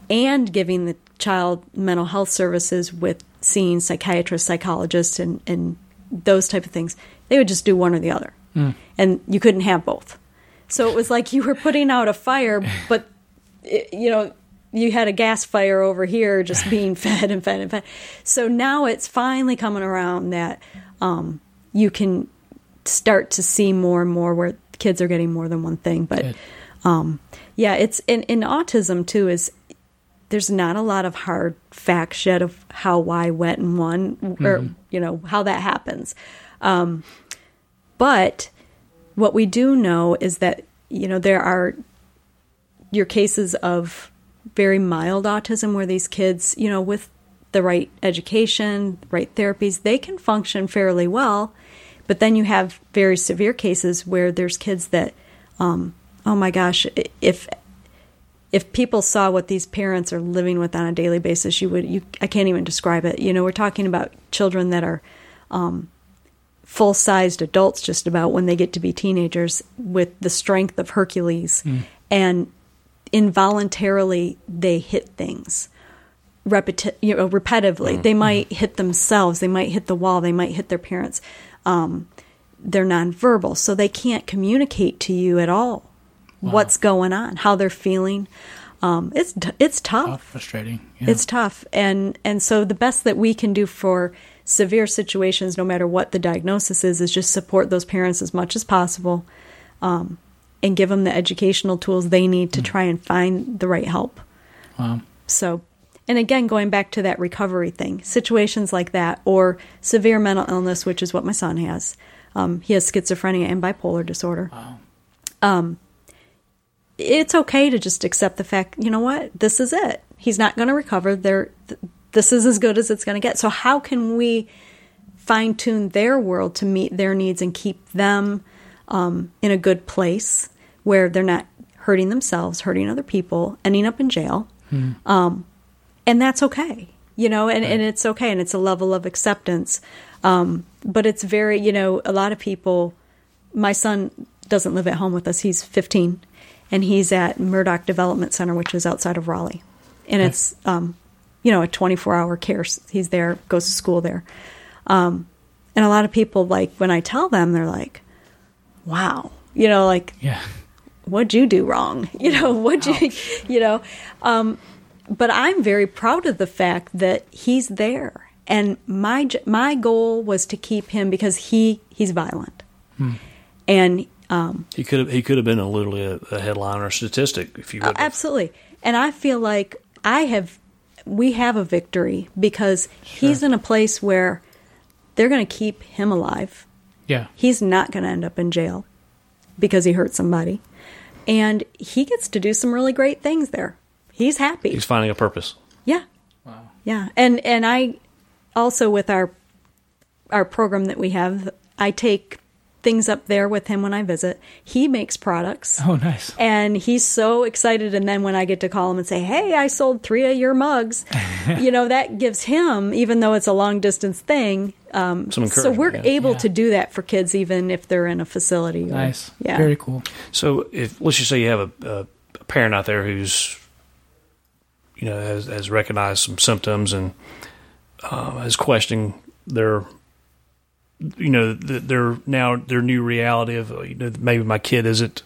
[SPEAKER 4] and giving the child mental health services with seeing psychiatrists, psychologists, and, and those type of things. They would just do one or the other, and you couldn't have both. So it was like you were putting out a fire, but it, you know you had a gas fire over here just being fed and fed and fed. So now it's finally coming around that um, you can start to see more and more where kids are getting more than one thing. But um, yeah, it's in, in autism too is there's not a lot of hard facts yet of how, why, when, and when, or you know how that happens. Um, but what we do know is that you know there are your cases of very mild autism where these kids, you know, with the right education, right therapies, they can function fairly well. But then you have very severe cases where there's kids that, um, oh my gosh, if if people saw what these parents are living with on a daily basis, you would you I can't even describe it. You know, we're talking about children that are um, full sized adults just about when they get to be teenagers with the strength of Hercules, and involuntarily they hit things repeti- you know, repetitively. They might hit themselves, they might hit the wall, they might hit their parents. Um, they're nonverbal, so they can't communicate to you at all what's going on, how they're feeling. Um, it's it's tough.
[SPEAKER 1] frustrating. Yeah.
[SPEAKER 4] It's tough, and and so the best that we can do for severe situations, no matter what the diagnosis is, is just support those parents as much as possible, um, and give them the educational tools they need to try and find the right help.
[SPEAKER 1] wow.
[SPEAKER 4] So, and again, going back to that recovery thing, situations like that, or severe mental illness, which is what my son has. Um, he has schizophrenia and bipolar disorder. Um, it's okay to just accept the fact, you know what, this is it. He's not going to recover. There, th- this is as good as it's going to get. So, how can we fine tune their world to meet their needs and keep them um, in a good place where they're not hurting themselves, hurting other people, ending up in jail? Um, and that's okay you know and, and it's okay and it's a level of acceptance. Um, but it's very you know a lot of people my son doesn't live at home with us. He's 15 and he's at murdoch development center which is outside of raleigh. And it's um, you know a 24 hour care he's there goes to school there um, and a lot of people like when i tell them they're like wow you know like
[SPEAKER 1] Yeah.
[SPEAKER 4] what'd you do wrong? You know, what'd you, you know, um, but I'm very proud of the fact that he's there. And my, my goal was to keep him because he, he's violent. And, um,
[SPEAKER 2] He could have he could have been a literally a, a headline or statistic if you would. have.
[SPEAKER 4] absolutely. And I feel like I have, we have a victory because he's in a place where they're going to keep him alive.
[SPEAKER 1] Yeah.
[SPEAKER 4] He's not going to end up in jail because he hurt somebody. And he gets to do some really great things there. He's happy.
[SPEAKER 2] He's finding a purpose.
[SPEAKER 4] Yeah. Wow. Yeah. And and I also with our our program that we have, I take things up there with him when I visit. He makes products.
[SPEAKER 1] Oh, nice.
[SPEAKER 4] And he's so excited and then when I get to call him and say, "Hey, I sold 3 of your mugs." you know, that gives him even though it's a long distance thing, um
[SPEAKER 2] Some
[SPEAKER 4] so we're
[SPEAKER 2] yeah.
[SPEAKER 4] able
[SPEAKER 1] Yeah.
[SPEAKER 4] to do that for kids even if they're in a facility. or-
[SPEAKER 1] Nice.
[SPEAKER 4] Yeah.
[SPEAKER 1] Very cool.
[SPEAKER 2] So if let's just say you have a, a, a parent out there who's you know has, has recognized some symptoms and uh, is questioning their you know th- their now their new reality of you know maybe my kid isn't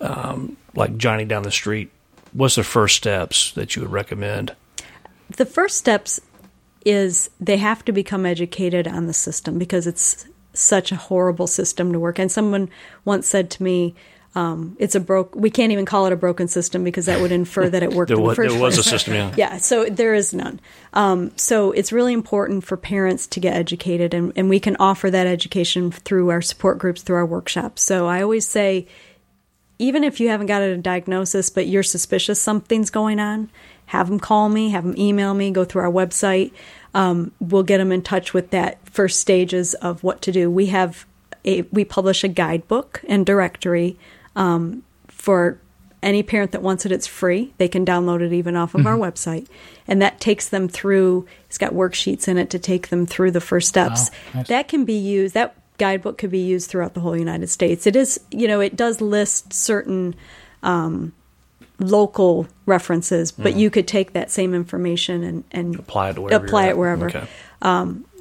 [SPEAKER 2] um, like Johnny down the street. What's the first steps that you would recommend?
[SPEAKER 4] the first steps is they have to become educated on the system because it's such a horrible system to work. And someone once said to me, um, "It's a broke. We can't even call it a broken system because that would infer that it worked
[SPEAKER 2] There
[SPEAKER 4] the
[SPEAKER 2] was,
[SPEAKER 4] first
[SPEAKER 2] there was a system, yeah.
[SPEAKER 4] Yeah, so there is none. Um, so it's really important for parents to get educated, and, and we can offer that education through our support groups, through our workshops. So I always say, even if you haven't got a diagnosis, but you're suspicious something's going on, have them call me, have them email me, go through our website. Um, we'll get them in touch with that first stages of what to do. We have a we publish a guidebook and directory um, for any parent that wants it. It's free. They can download it even off of our website, and that takes them through. It's got worksheets in it to take them through the first steps.
[SPEAKER 1] Wow, nice.
[SPEAKER 4] That can be used. That guidebook could be used throughout the whole United States. It is, you know, it does list certain um, local references, but you could take that same information and, and
[SPEAKER 2] Apply it to wherever
[SPEAKER 4] apply it wherever.
[SPEAKER 2] Okay.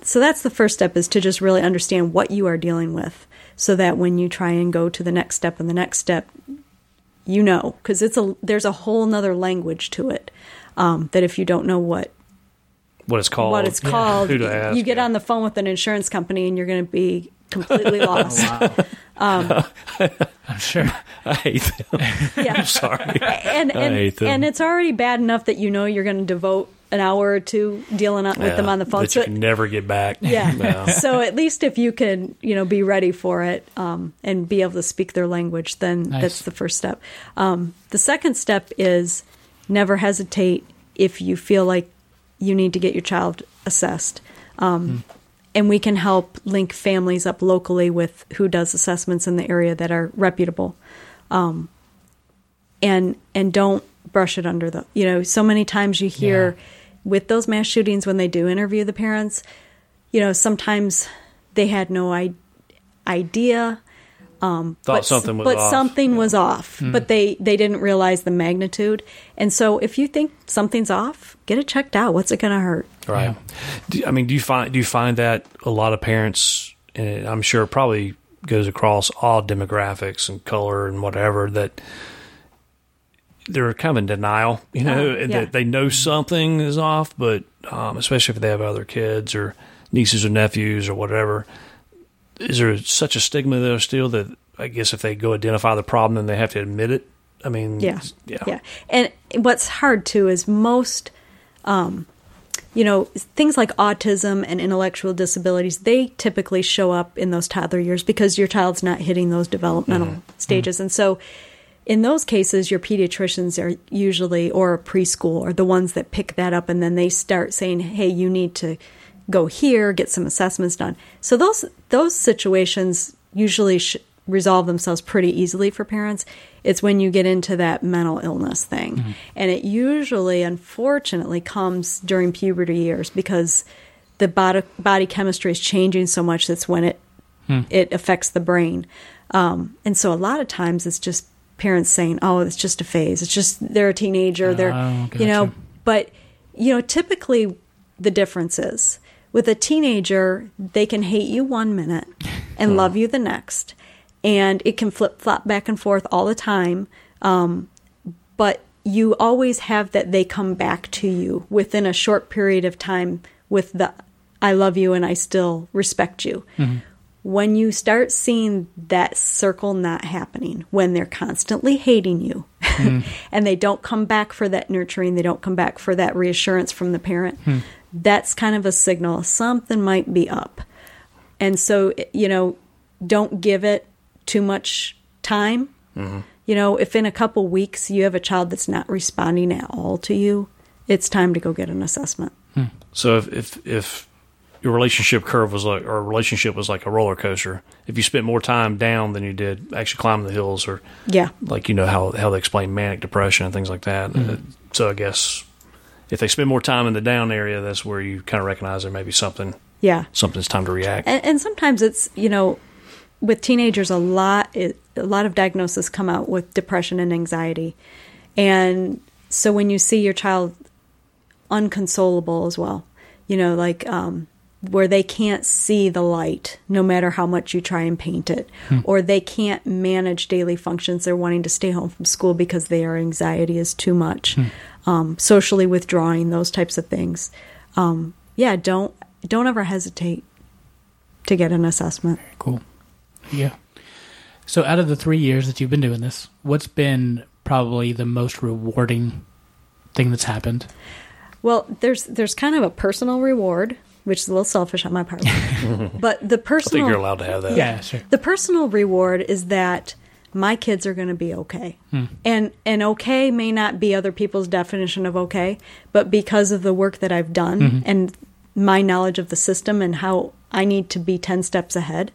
[SPEAKER 4] So that's the first step is to just really understand what you are dealing with, so that when you try and go to the next step and the next step, you know because it's a there's a whole nother language to it um, that if you don't know what
[SPEAKER 2] What it's called.
[SPEAKER 4] what it's called,
[SPEAKER 2] Who to ask,
[SPEAKER 4] you get
[SPEAKER 2] yeah.
[SPEAKER 4] on the phone with an insurance company and you're going to be completely lost. Um,
[SPEAKER 1] I'm sure.
[SPEAKER 2] I hate them.
[SPEAKER 4] Yeah.
[SPEAKER 2] I'm sorry.
[SPEAKER 4] and
[SPEAKER 2] I
[SPEAKER 4] and,
[SPEAKER 2] hate them.
[SPEAKER 4] and it's already bad enough that you know you're going to devote an hour or two dealing with them on the phone.
[SPEAKER 2] that
[SPEAKER 4] So
[SPEAKER 2] you can never get back.
[SPEAKER 4] yeah.
[SPEAKER 2] No.
[SPEAKER 4] So at least if you can, you know, be ready for it um, and be able to speak their language, then
[SPEAKER 1] Nice.
[SPEAKER 4] that's the first step. Um, the second step is never hesitate if you feel like you need to get your child assessed. Um, And we can help link families up locally with who does assessments in the area that are reputable. Um, and and don't brush it under the you know so many times you hear
[SPEAKER 1] Yeah.
[SPEAKER 4] with those mass shootings when they do interview the parents you know sometimes they had no I- idea um,
[SPEAKER 2] Thought
[SPEAKER 4] but,
[SPEAKER 2] something was off.
[SPEAKER 4] but
[SPEAKER 2] off.
[SPEAKER 4] something was off mm-hmm. but they they didn't realize the magnitude and so if you think something's off get it checked out what's it going to hurt
[SPEAKER 2] Right. Do, I mean, do you find do you find that a lot of parents, and I'm sure it probably goes across all demographics and color and whatever that they're kind of in denial, you know,
[SPEAKER 4] Oh, yeah.
[SPEAKER 2] that they know something is off, but um, especially if they have other kids or nieces or nephews or whatever, is there such a stigma there still that I guess if they go identify the problem, then they have to admit it? I mean,
[SPEAKER 4] Yeah.
[SPEAKER 2] yeah,
[SPEAKER 4] Yeah. And what's hard too is most, um, you know, things like autism and intellectual disabilities, they typically show up in those toddler years because your child's not hitting those developmental stages. And so in those cases, your pediatricians are usually, or a preschool, are the ones that pick that up and then they start saying, hey, you need to go here, get some assessments done. So those, those situations usually sh- resolve themselves pretty easily for parents. It's when you get into that mental illness thing. And it usually, unfortunately, comes during puberty years because the body, body chemistry is changing so much that's when it it affects the brain. Um, and so a lot of times it's just parents saying, "Oh, it's just a phase. It's just they're a teenager. They're
[SPEAKER 1] Oh,
[SPEAKER 4] you know." But you know, typically the difference is with a teenager, they can hate you one minute and love you the next, and it can flip flop back and forth all the time. Um, but you always have that they come back to you within a short period of time with the I love you and I still respect you. When you start seeing that circle not happening, when they're constantly hating you hmm. and they don't come back for that nurturing, they don't come back for that reassurance from the parent, hmm. that's kind of a signal something might be up. And so, you know, don't give it too much time. Mm-hmm. You know, if in a couple weeks you have a child that's not responding at all to you, it's time to go get an assessment. Hmm.
[SPEAKER 2] So if if, if your relationship curve was like, or relationship was like a roller coaster, if you spent more time down than you did actually climbing the hills, or
[SPEAKER 4] Yeah.
[SPEAKER 2] like you know how how they explain manic depression and things like that. Uh, so I guess if they spend more time in the down area, that's where you kind of recognize there may be something
[SPEAKER 4] Yeah.
[SPEAKER 2] something's time to react.
[SPEAKER 4] And, and sometimes it's, you know, with teenagers, a lot, it, a lot of diagnoses come out with depression and anxiety. And so when you see your child unconsolable as well, you know, like um, where they can't see the light no matter how much you try and paint it, or they can't manage daily functions. They're wanting to stay home from school because their anxiety is too much, um, socially withdrawing, those types of things. Um, yeah, don't don't ever hesitate to get an assessment.
[SPEAKER 1] Cool. Yeah. So, out of the three years that you've been doing this, what's been probably the most rewarding thing that's happened?
[SPEAKER 4] Well, there's there's kind of a personal reward, which is a little selfish on my part, but the personal.
[SPEAKER 2] I think you're allowed to have that.
[SPEAKER 1] Yeah, sure.
[SPEAKER 4] the personal reward is that my kids are going to be okay, hmm. and and okay may not be other people's definition of okay, but because of the work that I've done mm-hmm. and my knowledge of the system and how I need to be ten steps ahead,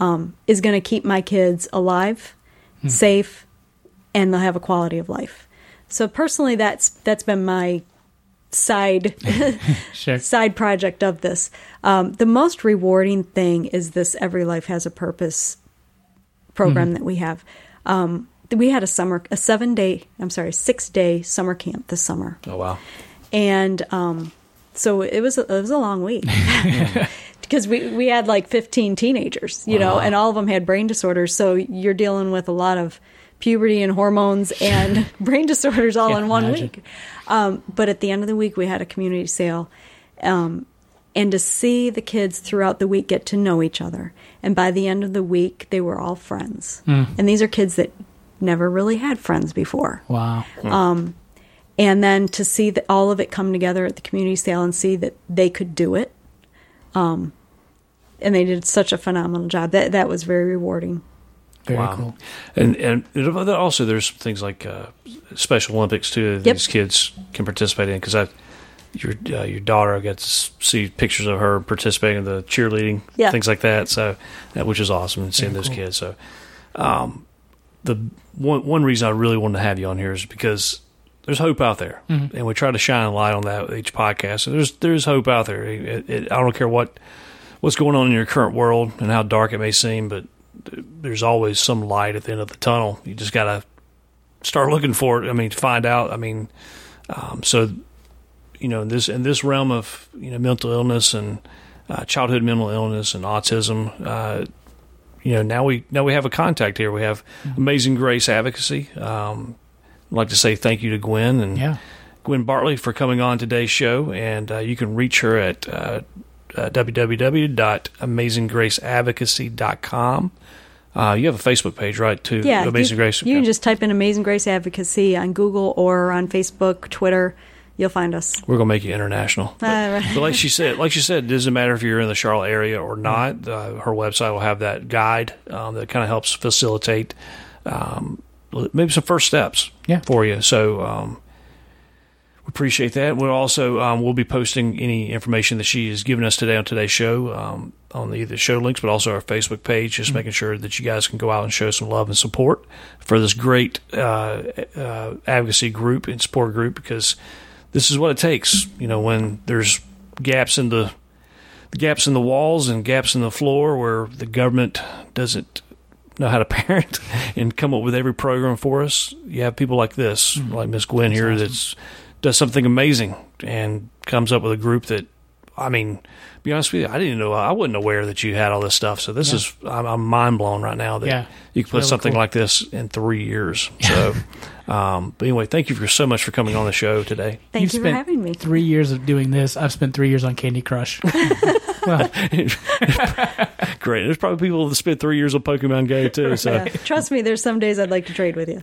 [SPEAKER 4] um, is going to keep my kids alive, hmm. safe, and they'll have a quality of life. So personally, that's that's been my side
[SPEAKER 1] Sure.
[SPEAKER 4] side project of this. Um, the most rewarding thing is this Every Life Has a Purpose program that we have. Um, we had a summer, a seven day, I'm sorry, six day summer camp this summer,
[SPEAKER 2] Oh wow.
[SPEAKER 4] and um, so it was a, it was a long week because we we had like 15 teenagers, you know, and all of them had brain disorders. So you're dealing with a lot of puberty and hormones and brain disorders all
[SPEAKER 1] Yeah,
[SPEAKER 4] in one
[SPEAKER 1] imagine.
[SPEAKER 4] week. Um, but at the end of the week, we had a community sale. Um, and to see the kids throughout the week get to know each other. And by the end of the week, they were all friends. And these are kids that never really had friends before.
[SPEAKER 1] Wow.
[SPEAKER 4] And then to see that all of it come together at the community sale and see that they could do it. Um, and they did such a phenomenal job. That that was very rewarding.
[SPEAKER 1] Very
[SPEAKER 2] Wow.
[SPEAKER 1] cool.
[SPEAKER 2] And and also there's things like uh, Special Olympics too. That
[SPEAKER 4] Yep.
[SPEAKER 2] These kids can participate in because I. Your uh, your daughter, I got to see pictures of her participating in the cheerleading,
[SPEAKER 4] Yeah.
[SPEAKER 2] things like that. So, which is awesome, and seeing
[SPEAKER 1] Very
[SPEAKER 2] those
[SPEAKER 1] cool.
[SPEAKER 2] kids. So, um, the one one reason I really wanted to have you on here is because there's hope out there,
[SPEAKER 1] Mm-hmm.
[SPEAKER 2] and we try to shine a light on that with each podcast. So there's there's hope out there. It, it, I don't care what what's going on in your current world and how dark it may seem, but there's always some light at the end of the tunnel. You just got to start looking for it. I mean, find out. I mean, um, so you know, in this in this realm of you know mental illness and uh, childhood mental illness and autism. Uh, you know, now we now we have a contact here. We have Amazing Grace Advocacy. Um, I'd like to say thank you to Gwen and
[SPEAKER 1] Yeah.
[SPEAKER 2] Gwen Bartley for coming on today's show, and uh, you can reach her at uh, uh, www.amazinggraceadvocacy.com. Uh, you have a Facebook page, right? Too
[SPEAKER 4] Yeah,
[SPEAKER 2] Amazing
[SPEAKER 4] you,
[SPEAKER 2] Grace.
[SPEAKER 4] You can just type in Amazing Grace Advocacy on Google or on Facebook, Twitter. You'll find us.
[SPEAKER 2] We're gonna make you international.
[SPEAKER 4] Uh, right.
[SPEAKER 2] but like she said, like she said, it doesn't matter if you're in the Charlotte area or not. Uh, her website will have that guide um, that kind of helps facilitate um, maybe some first steps
[SPEAKER 1] Yeah.
[SPEAKER 2] for you. So um, we appreciate that. We'll also um, we'll be posting any information that she has given us today on today's show um, on the, the show links, but also our Facebook page. Just making sure that you guys can go out and show some love and support for this great uh, uh, advocacy group and support group because this is what it takes. You know, when there's gaps in the gaps in the walls and gaps in the floor where the government doesn't know how to parent and come up with every program for us. You have people like this, like Miss Gwen here, that's does something amazing and comes up with a group that, I mean, be honest with you, I didn't know, I wasn't aware that you had all this stuff. So this is, I'm, I'm mind blown right now that
[SPEAKER 1] Yeah.
[SPEAKER 2] you can put
[SPEAKER 1] Really
[SPEAKER 2] something
[SPEAKER 1] cool.
[SPEAKER 2] like this in three years. So, um, but anyway, thank you for so much for coming on the show today.
[SPEAKER 4] Thank
[SPEAKER 1] You've
[SPEAKER 4] you for having me.
[SPEAKER 1] Three years of doing this. I've spent three years on Candy Crush. well,
[SPEAKER 2] Great. There's probably people that spent three years on Pokemon Go too. So,
[SPEAKER 4] Yeah. Trust me, there's some days I'd like to trade with you.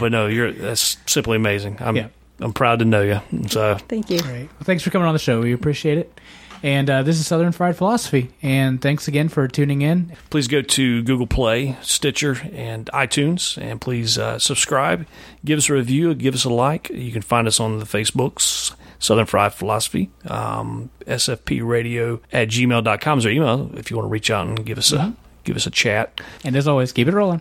[SPEAKER 2] but no, you're that's simply amazing. I'm
[SPEAKER 1] Yeah.
[SPEAKER 2] I'm proud to know you. So
[SPEAKER 4] Thank you.
[SPEAKER 1] great. Well, thanks for coming on the show. We appreciate it. And uh, this is Southern Fried Philosophy. And thanks again for tuning in.
[SPEAKER 2] please go to Google Play, Stitcher, and iTunes, and please uh, subscribe. Give us a review. Give us a like. You can find us on the Facebooks. Southern Fried Philosophy, um, SFP Radio at gmail.com is our email if you want to reach out and give us a give us a chat.
[SPEAKER 1] And as always, keep it rolling.